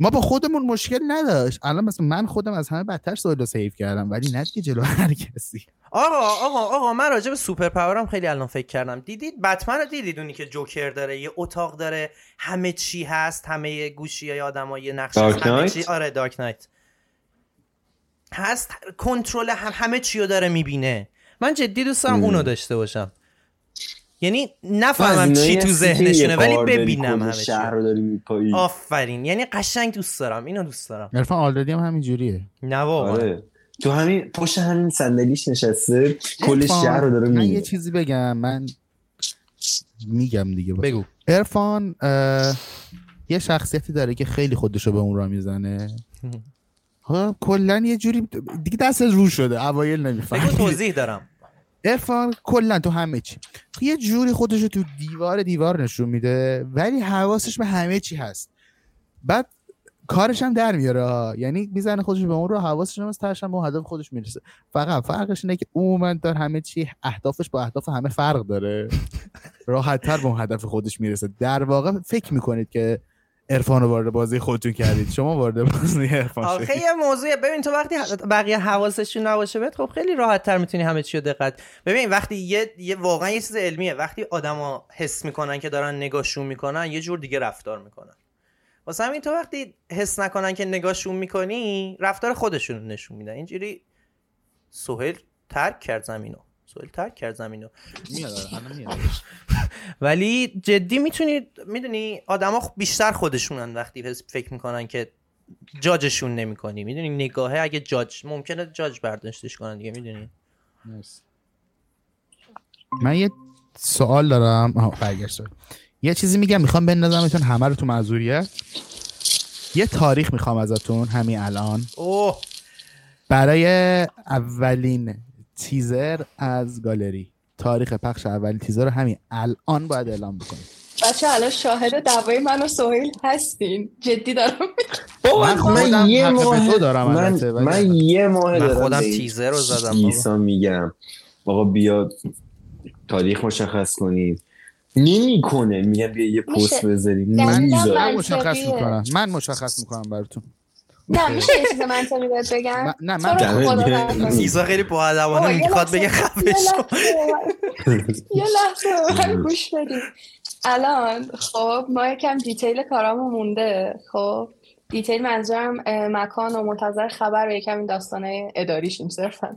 ما با خودمون مشکل نداشت. الان مثلا من خودم از همه بدتر سوال رو save کردم. ولی نه دیگه جلو هر کسی. آقا آقا آقا من راجع به superpower م خیلی الان فکر کردم. دیدید بتمن رو دیدید اونی که جوکر داره؟ یه اتاق داره. همه چی هست. همه گوشی های آدم یه نقش همه؟ چی. آره Dark Knight. هست کنترل هم همه چی رو داره می‌بینه. من جدی دوست دارم. اونو داشته باشم. یعنی نفهمم چی تو ذهنشونه ولی ببینم همه چی شهر رو داری میپایی. آفرین. یعنی قشنگ دوست دارم اینو دوست دارم. عرفان آلردی هم همین جوریه نه واقعا آره. تو همین پشت همین صندلیش نشسته کل عرفان، شهر رو داره من یه چیزی بگم من میگم دیگه. بگو. ارفان یه شخصیتی داره که خیلی خودشو به اون را می‌زنه. ها کلا یه جوری دیگه دست رو شده اوایل بگو نمیفهم توضیح دارم. ارفان کلا تو همه چی. یه جوری خودشو تو دیوار دیوار نشون میده ولی حواسش به همه چی هست. بعد کارش هم در میاره یعنی می‌زنه خودش به اون رو حواسش هم هم به هدف خودش می‌رسه. فقط فرقش اینه که عموما دار همه چی اهدافش با اهداف همه فرق داره. راحت تر به اون هدف خودش می‌رسه. در واقع فکر می‌کنید که عرفان وارد بازی خودتون کردید. شما وارد بازی عرفان آخه یه موضوع ببین تو وقتی بقیه حواسشون نباشه بهت خب خیلی راحت تر می‌تونی همه چی رو دقت ببین وقتی یه, یه واقعا یه چیز علمیه. وقتی آدما حس می‌کنن که دارن نگاهشون می‌کنن یه جور دیگه رفتار می‌کنن. واسه همین تو وقتی حس نکنن که نگاهشون می‌کنی رفتار خودشون رو نشون میدن. اینجوری سهیل ترک کرد زمینو. سهیل ترک کرد زمینو. میاد. ولی جدی می‌تونید می‌دونی آدما بیشتر خودشونن وقتی فکر می‌کنن که جاجشون نمی‌کنی. می‌دونی نگاهه اگه جاج ممکنه جاج برداشتش کنن دیگه می‌دونی. من یه سوال دارم. برگشت یه چیزی میگم می‌خوام بندازمتون همه رو تو معذوریت یه تاریخ می‌خوام ازتون همین الان. اوه. برای اولین تیزر از گالری. تاریخ پخش اولین تیزر رو همین الان باید اعلام بکنید بچه الان شاهد دعوای من و سهیل هستین. جدی دارم من من یه ماه دارم من, من یه ماه من دارم خودم تیزر رو زدم. ایسا میگم. آقا بیا تاریخ مشخص کنیم. نمی‌کنه. میگم بیا یه پست. بذاریم. من. مشخص می‌کنم. من مشخص می‌کنم براتون. نه میشه یه چیز منطقی بهت بگم؟ من- نه من. تیزا خیلی باادبانه یه می‌خواد بگه یه خفه شو. لحظه یه لحظه گوش بدید الان خب ما یکم دیتیل کارامو مونده. خب دیتیل منظورم مکان و منتظر خبر و یکم این داستانه اداریشیم صرفا.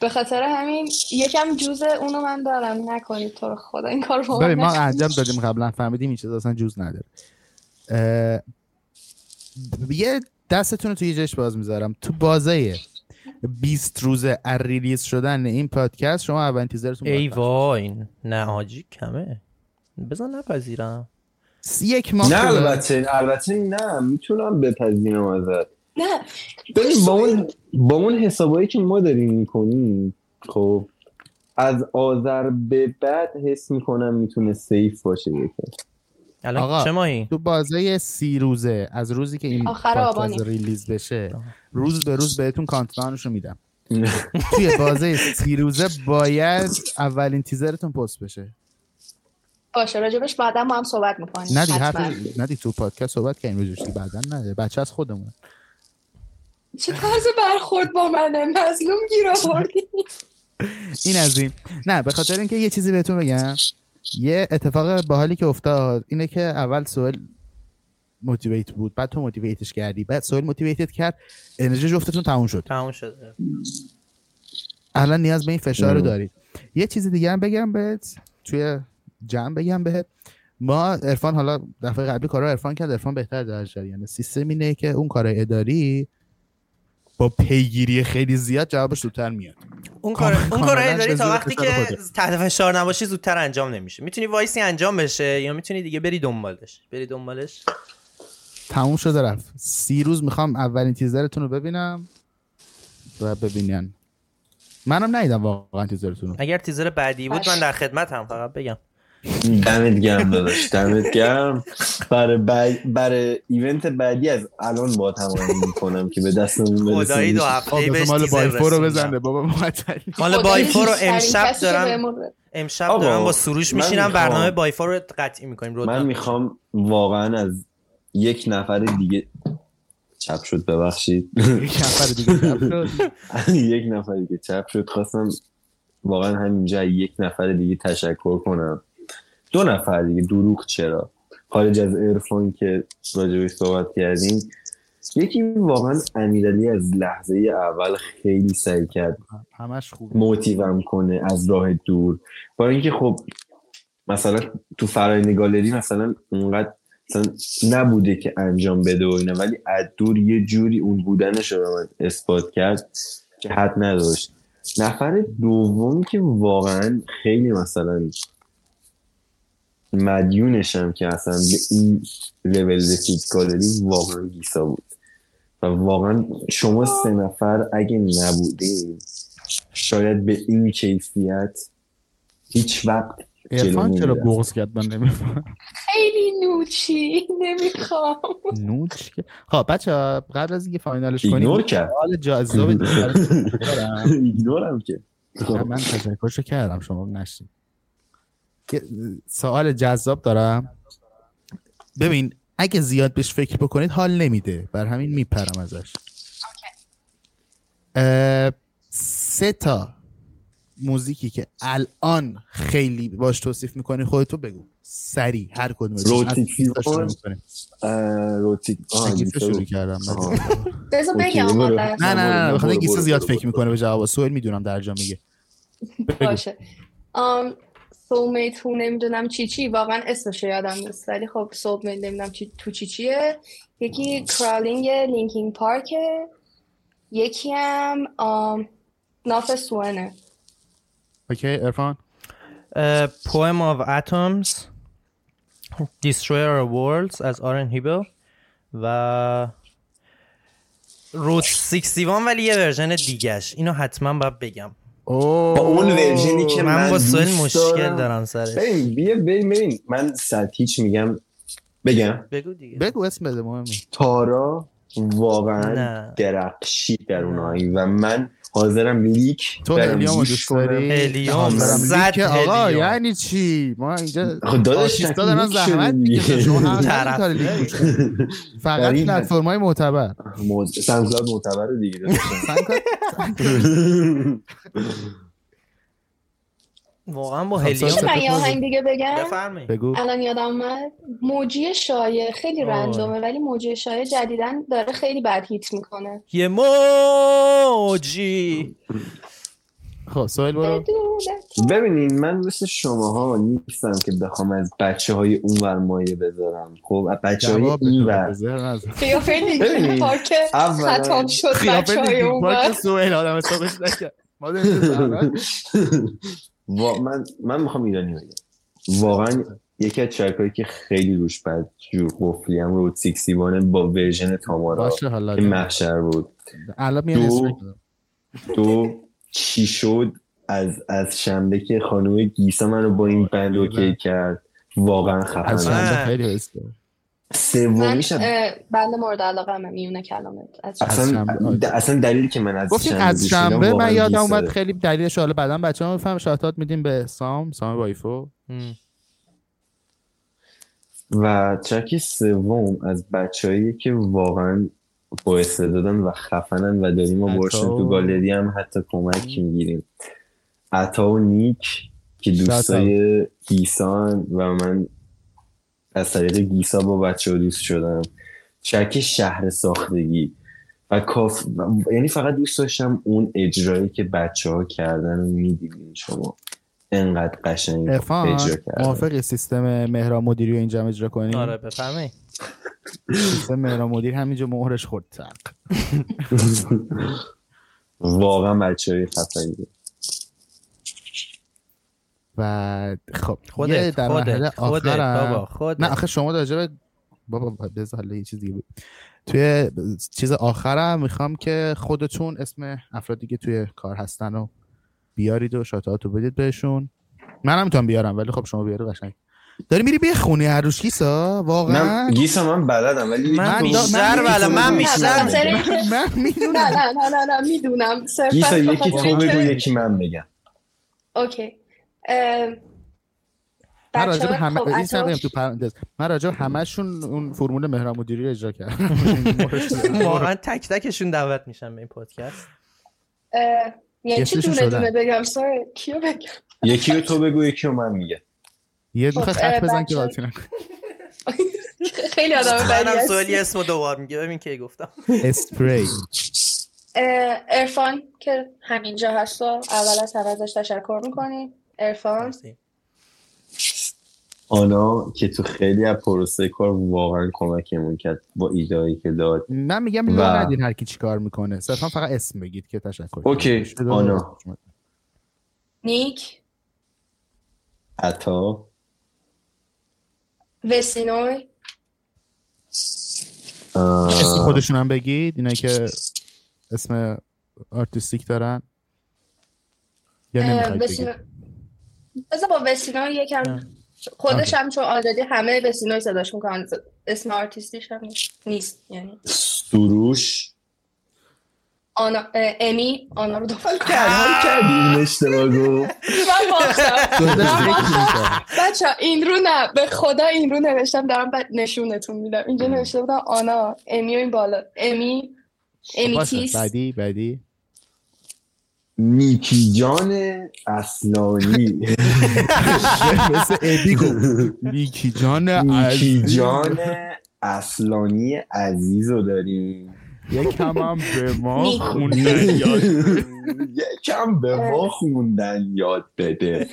به خاطر همین یکم جوز اونو من دارم. نکنید تو رو خدا این کار رو ما انجام دادیم قبلا فهمیدیم این چیز اصلا جوز نداره. اه، یه دستتون رو توی جش باز می‌ذارم. تو بازه 20 روزه از release شدن این پادکست شما اولین تیزرتون ای وای نه آجی کمه. بزن نپذیرم. یک ماه نه. البته البته نه می‌تونم بپذیرم ازت. نه. ببین با اون با اون حسابایی که ما داریم می‌کنیم خب از آذر به بعد حس می‌کنم می‌تونه safe باشه یکم. الان آقا. چه ماهی؟ تو بازه سی روزه از روزی که این آخر پادکست آبانی. release بشه روز به روز بهتون کانتدانش رو میدم. توی بازه سی روزه باید اولین تیزرتون پست بشه. باشه راجبش بعدا ما هم صحبت می‌کنیم. حرف نه دیگه تو پادکست صحبت کردیم روزش دیگه بعدا نه بچه از خودمون چه طرز برخورد با منه؟ مظلوم گیر آوردی. این از این. نه به خاطر اینکه یه چیزی بهتون بگم. یه اتفاق باحالی که افتاد اینه که اول سوال motivate بود بعد تو motivate ش کردی. بعد سهیل motivate ت کرد انرژی جفتتون تموم شد. تموم شده الان نیاز به این فشار رو. دارید. یه چیز دیگه هم بگم بهت توی جمع بگم بهت. ما عرفان حالا دفعه قبلی کارا عرفان کرد. عرفان بهتر در جریانه سیستم اینه که اون کار اداری با پیگیری خیلی زیاد جوابش زودتر میاد. اون کار اون کار کاملا داری تا وقتی که. تحت فشار نباشی زودتر انجام نمیشه. می‌تونی وایسی انجام بشه یا می‌تونی دیگه بری دنبالش. بری دنبالش. تموم شده رفت. سی روز می‌خوام اولین تیزرتون رو ببینم و ببینین. منم ندیدم واقعا تیزرتون رو. اگر تیزر بعدی بود من در خدمتم فقط بگم. دمت گرم داداش دمت گرم. برای بع- برای ایونت بعدی از الان با تمام می‌کنم که به دستمون خدایی دو هفته بهش مال تیزر بایفو رو. بزنه بابا معطلی مال خدای بایفو رو امشب دارم امشب دارم با سروش میشینم برنامه بایفو رو قطعی می‌کنیم. من می‌خوام واقعا از یک نفر دیگه چپ شد ببخشید. یک نفر دیگه شد. یک نفر دیگه چپ شد. خواستم واقعا همینجا یک نفر دیگه تشکر کنم. دو نفر دیگه دروغ چرا؟ خارج از ارفان که راجبش صحبت کردیم یکی واقعا امیرعلی از لحظه اول خیلی سعی کرد همش خوب موتیوم کنه از راه دور. با اینکه خب مثلا تو فرایند گالری مثلا اونقدر مثلا نبوده که انجام بده و اینا ولی از دور یه جوری اون بودنش رو اثبات کرد که حد نداشت. نفر دوم که واقعا خیلی مثلا مدیونشم که اصلا به این لول رسید گالری واقعا گیسا بود. و واقعا شما سه نفر اگه نبودین شاید به این کیفیت هیچ وقت جلو ارفان چرا. بغض کرد؟ من نمیفهم. خیلی نوچی نمی‌خوام. نوچ خب بچه قبل از اینکه فاینالش ایگنور کنیم کرد. جذاب دیگه براتون دارم. ایگنورم که. من تشکرشو کردم شما نشید یه سوال جذاب دارم. ببین اگه زیاد بهش فکر بکنید حال نمیده. بر همین میپرم ازش. سه تا موزیکی که الان خیلی باش توصیف می‌کنی خودتو بگو. سری هر کدوم روتیسیون. روتی آه، گیسه شروع کردم. بذار بگم نه نه نه بخاطر زیاد فکر. می‌کنه به جواب سوال می‌دونم در جا میگه. باشه. آم سولمیت تو نمی‌دونم چی چی واقعا اسمش رو یادم نیست. ولی خب سولمیت نمی‌دونم چی تو چی چیه. یکی کرالینگ لینکینگ پارکه یکی هم ناف سوانه اوکی ارفان پویم آف اتمز Destroyer of Worlds از آرن هیبل و رود 61 ولی یه ورژن دیگهش. اینو حتما باید بگم. اوه با اون ورژنی که من من با سوال مشکل دارم. سرش. ببین بیا ببین ببین. من سطحیچ میگم. بگم. بگو دیگه. بگو اسم بده مهمه. تارا واقعا نه. درخشید در اون آهنگ و من حاضرم لیک تو گوش دوست. داری برم زد آقا. یعنی چی ما اینجا داداش آرتیستا دارن زحمت. می‌کشن شما لیک. فقط پلتفرم های معتبر سانکلاد معتبر دیگه واقعا با خب، هلیوم من یه. آهنگ دیگه بگم. بفرمایید. بگو. الان یادم اومد. موجی شایع خیلی. رندومه ولی موجی شایع جدیدن داره خیلی بد هیت می‌کنه. یه موجی. خب سوال برو. ببینین من مثل شماها نیستم که بخوام از بچه های اون ور مایه بذارم. خب از بچه های این ور لینکین ببینید، پارک خطاب شد بچه های اون پارک ور. سوال آدم حسابش نکرد. ما داریم زحمت. وا- من من می‌خوام ایرانی بگم. واقعا یکی از ترکایی که خیلی روش بد جو قفلی هم رود سیکسی وانه با ورژن تامارا که محشر بود. دو. دو چی شد از از شنبه که خانوم گیسا منو با این بند اوکی کرد. واقعا از خفنه شنبه خیلی سومیش هم- اه، بند مورد علاقه همه میونه کلامت از اصلا. د- اصلا دلیلی که من از گفتین از شنبه من یادم اومد. خیلی دلیلش حالا بعدا بچه ها میفهم شاتات میدیم به سام سام وایفو. و ترک سوم از بچههایی که واقعا با استعدادن و خفنن و داریم ما باشون تو گالری هم حتی کمک می‌گیریم. عطا و نیک که دوستای گیسان و من از طریق گیسا با بچه ها دوست شدم. ترک شهر ساختگی. و کاف و- یعنی فقط دوست داشتم اون اجرایی که بچه ها کردن و می‌دیدین شما. انقدر قشنگ اجرا کردن. موافقی سیستم مهران مدیری رو اینجا اجرا کنیم؟ آره بفرمایید. سیستم مهران مدیر همینجا مهرش خورد. تق واقعا بچه های خفنی و خب یه خودت در مرحله خودت خودت آخرم- بابا خودت. نه آخه شما راجع به بابا بذار حالا یه چیز دیگه. توی چیز آخرم می‌خوام که خودتون اسم افرادی که توی کار هستن رو بیارید و شاتات رو بدید بهشون. من هم می‌تونم بیارم ولی خب شما بیاری قشنگ. داری میری بخونی هر روز کیسا واقعا؟ من گیسا من بلدم ولی من بیشتر من بله من. بیشتر من نه می‌دونم نه نه نه نه می‌دونم. گیسا یکی خاطر تو بگو یکی من بگم. اوکی. من بچه‌ها همه خب، این سر تو پرانتز. من راجع به همشون اون فرمول مهران مدیری رو اجرا کردم. واقعا تک تکشون دعوت میشن به این پادکست. یعنی چی دونه. دونه بگم؟ سوری کیو بگم؟ یکی رو تو بگو یکی رو من میگم. یه خب، دونه اه، خط بزن که نکن خیلی آدم بدی هستی. سوالی اسم دوبار میگه ببین کی گفتم. اسپری. ارفان که همینجا هست و اول از همه ازش تشکر می‌کنیم. ارفان. آنا که تو خیلی از پروسه کار واقعا کمکمون کرد با ایدهایی که داد. من میگم و- ندین هر کی چی کار می‌کنه. صرفا فقط اسم بگید که تشکر okay، آنا. نیک. عطا. وسینوی. اه، اسم خودشون هم بگید. اینا که اسم artistic دارن. یا نمی‌خواید بگید؟ بذار با وسینوی یکم. خودش هم چون آلردی همه وسینوی صداش می‌کنن. اسم آرتیستیش هم نیست. یعنی سروش. آنا امی آنا رو دوباره حال کردی این اشتباه گفت. بچه این رو نه. به خدا این رو نوشتم. دارم بعد نشونتون میدم. اینجا نوشته بودم آنا. امی و این بالا. امی امی تیس بعدی بعدی. نیکی جان اصلانی مثل نیکی جان نیکی. جان اصلانی عزیز رو داریم یکم هم به ما. خوندن یاد یکم به ما خوندن یاد بده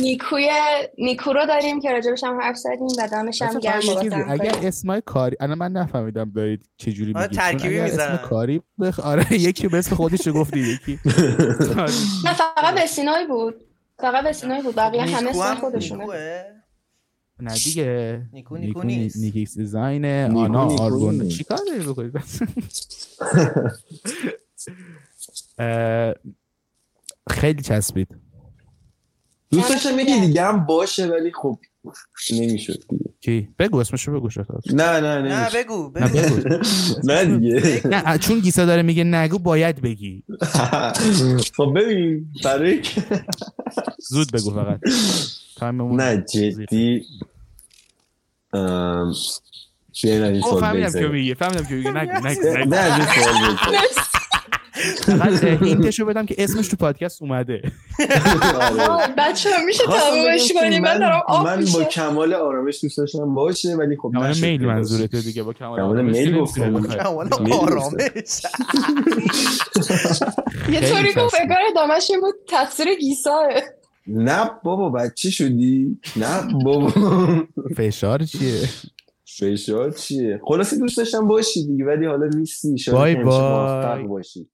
نیکوی نیکو رو داریم که راجبش هم حرف زدیم و دمش هم گرم. اگر اسمای کاری الان من نفهمیدم دارید چجوری آره، میگید ترکیبی اگر اسم می‌زنن. کاری بخ... آره یکی به اسم خودش رو گفتی یکی نه فقط وسینای بود فقط وسینای بود بقیه همه اسم خودشونه؟ نه دیگه. نیکو نیکو نیست. نیکیکس دیزاین نیکو آنا آرگون. چی کار داری بکنید خیلی چسبید. دوست داشتم یکی دیگه هم باشه ولی خب نمی‌شد دیگه. کی بگو اسمشو بگو شتا نه نه نه نه بگو نه بگو. نه دیگه. نه چون گیسا داره میگه نگو باید بگی. خب ببین برای زود بگو فقط. نه جدی. بیاین از این سوال فهمیدم که. میگه فهمیدم که میگه نگو نگو نه از این سوال. فقط هینتشو بدم که اسمش تو پادکست اومده. آره. بچه میشه تمومش کنیم؟ من دارم من با کمال آرامش دوست داشتم. باشه ولی خب کمال میل. منظورته دیگه با کمال آرامش. میل گفتم. کمال آرامش. یه طوری گفت ادامهش این بود تقصیر گیساه. نه بابا بچه شدی؟ نه بابا. فشار چیه؟ فشار چیه؟ خلاصه دوست داشتم باشی دیگه ولی حالا نیستی. شاید بای بای. باشی.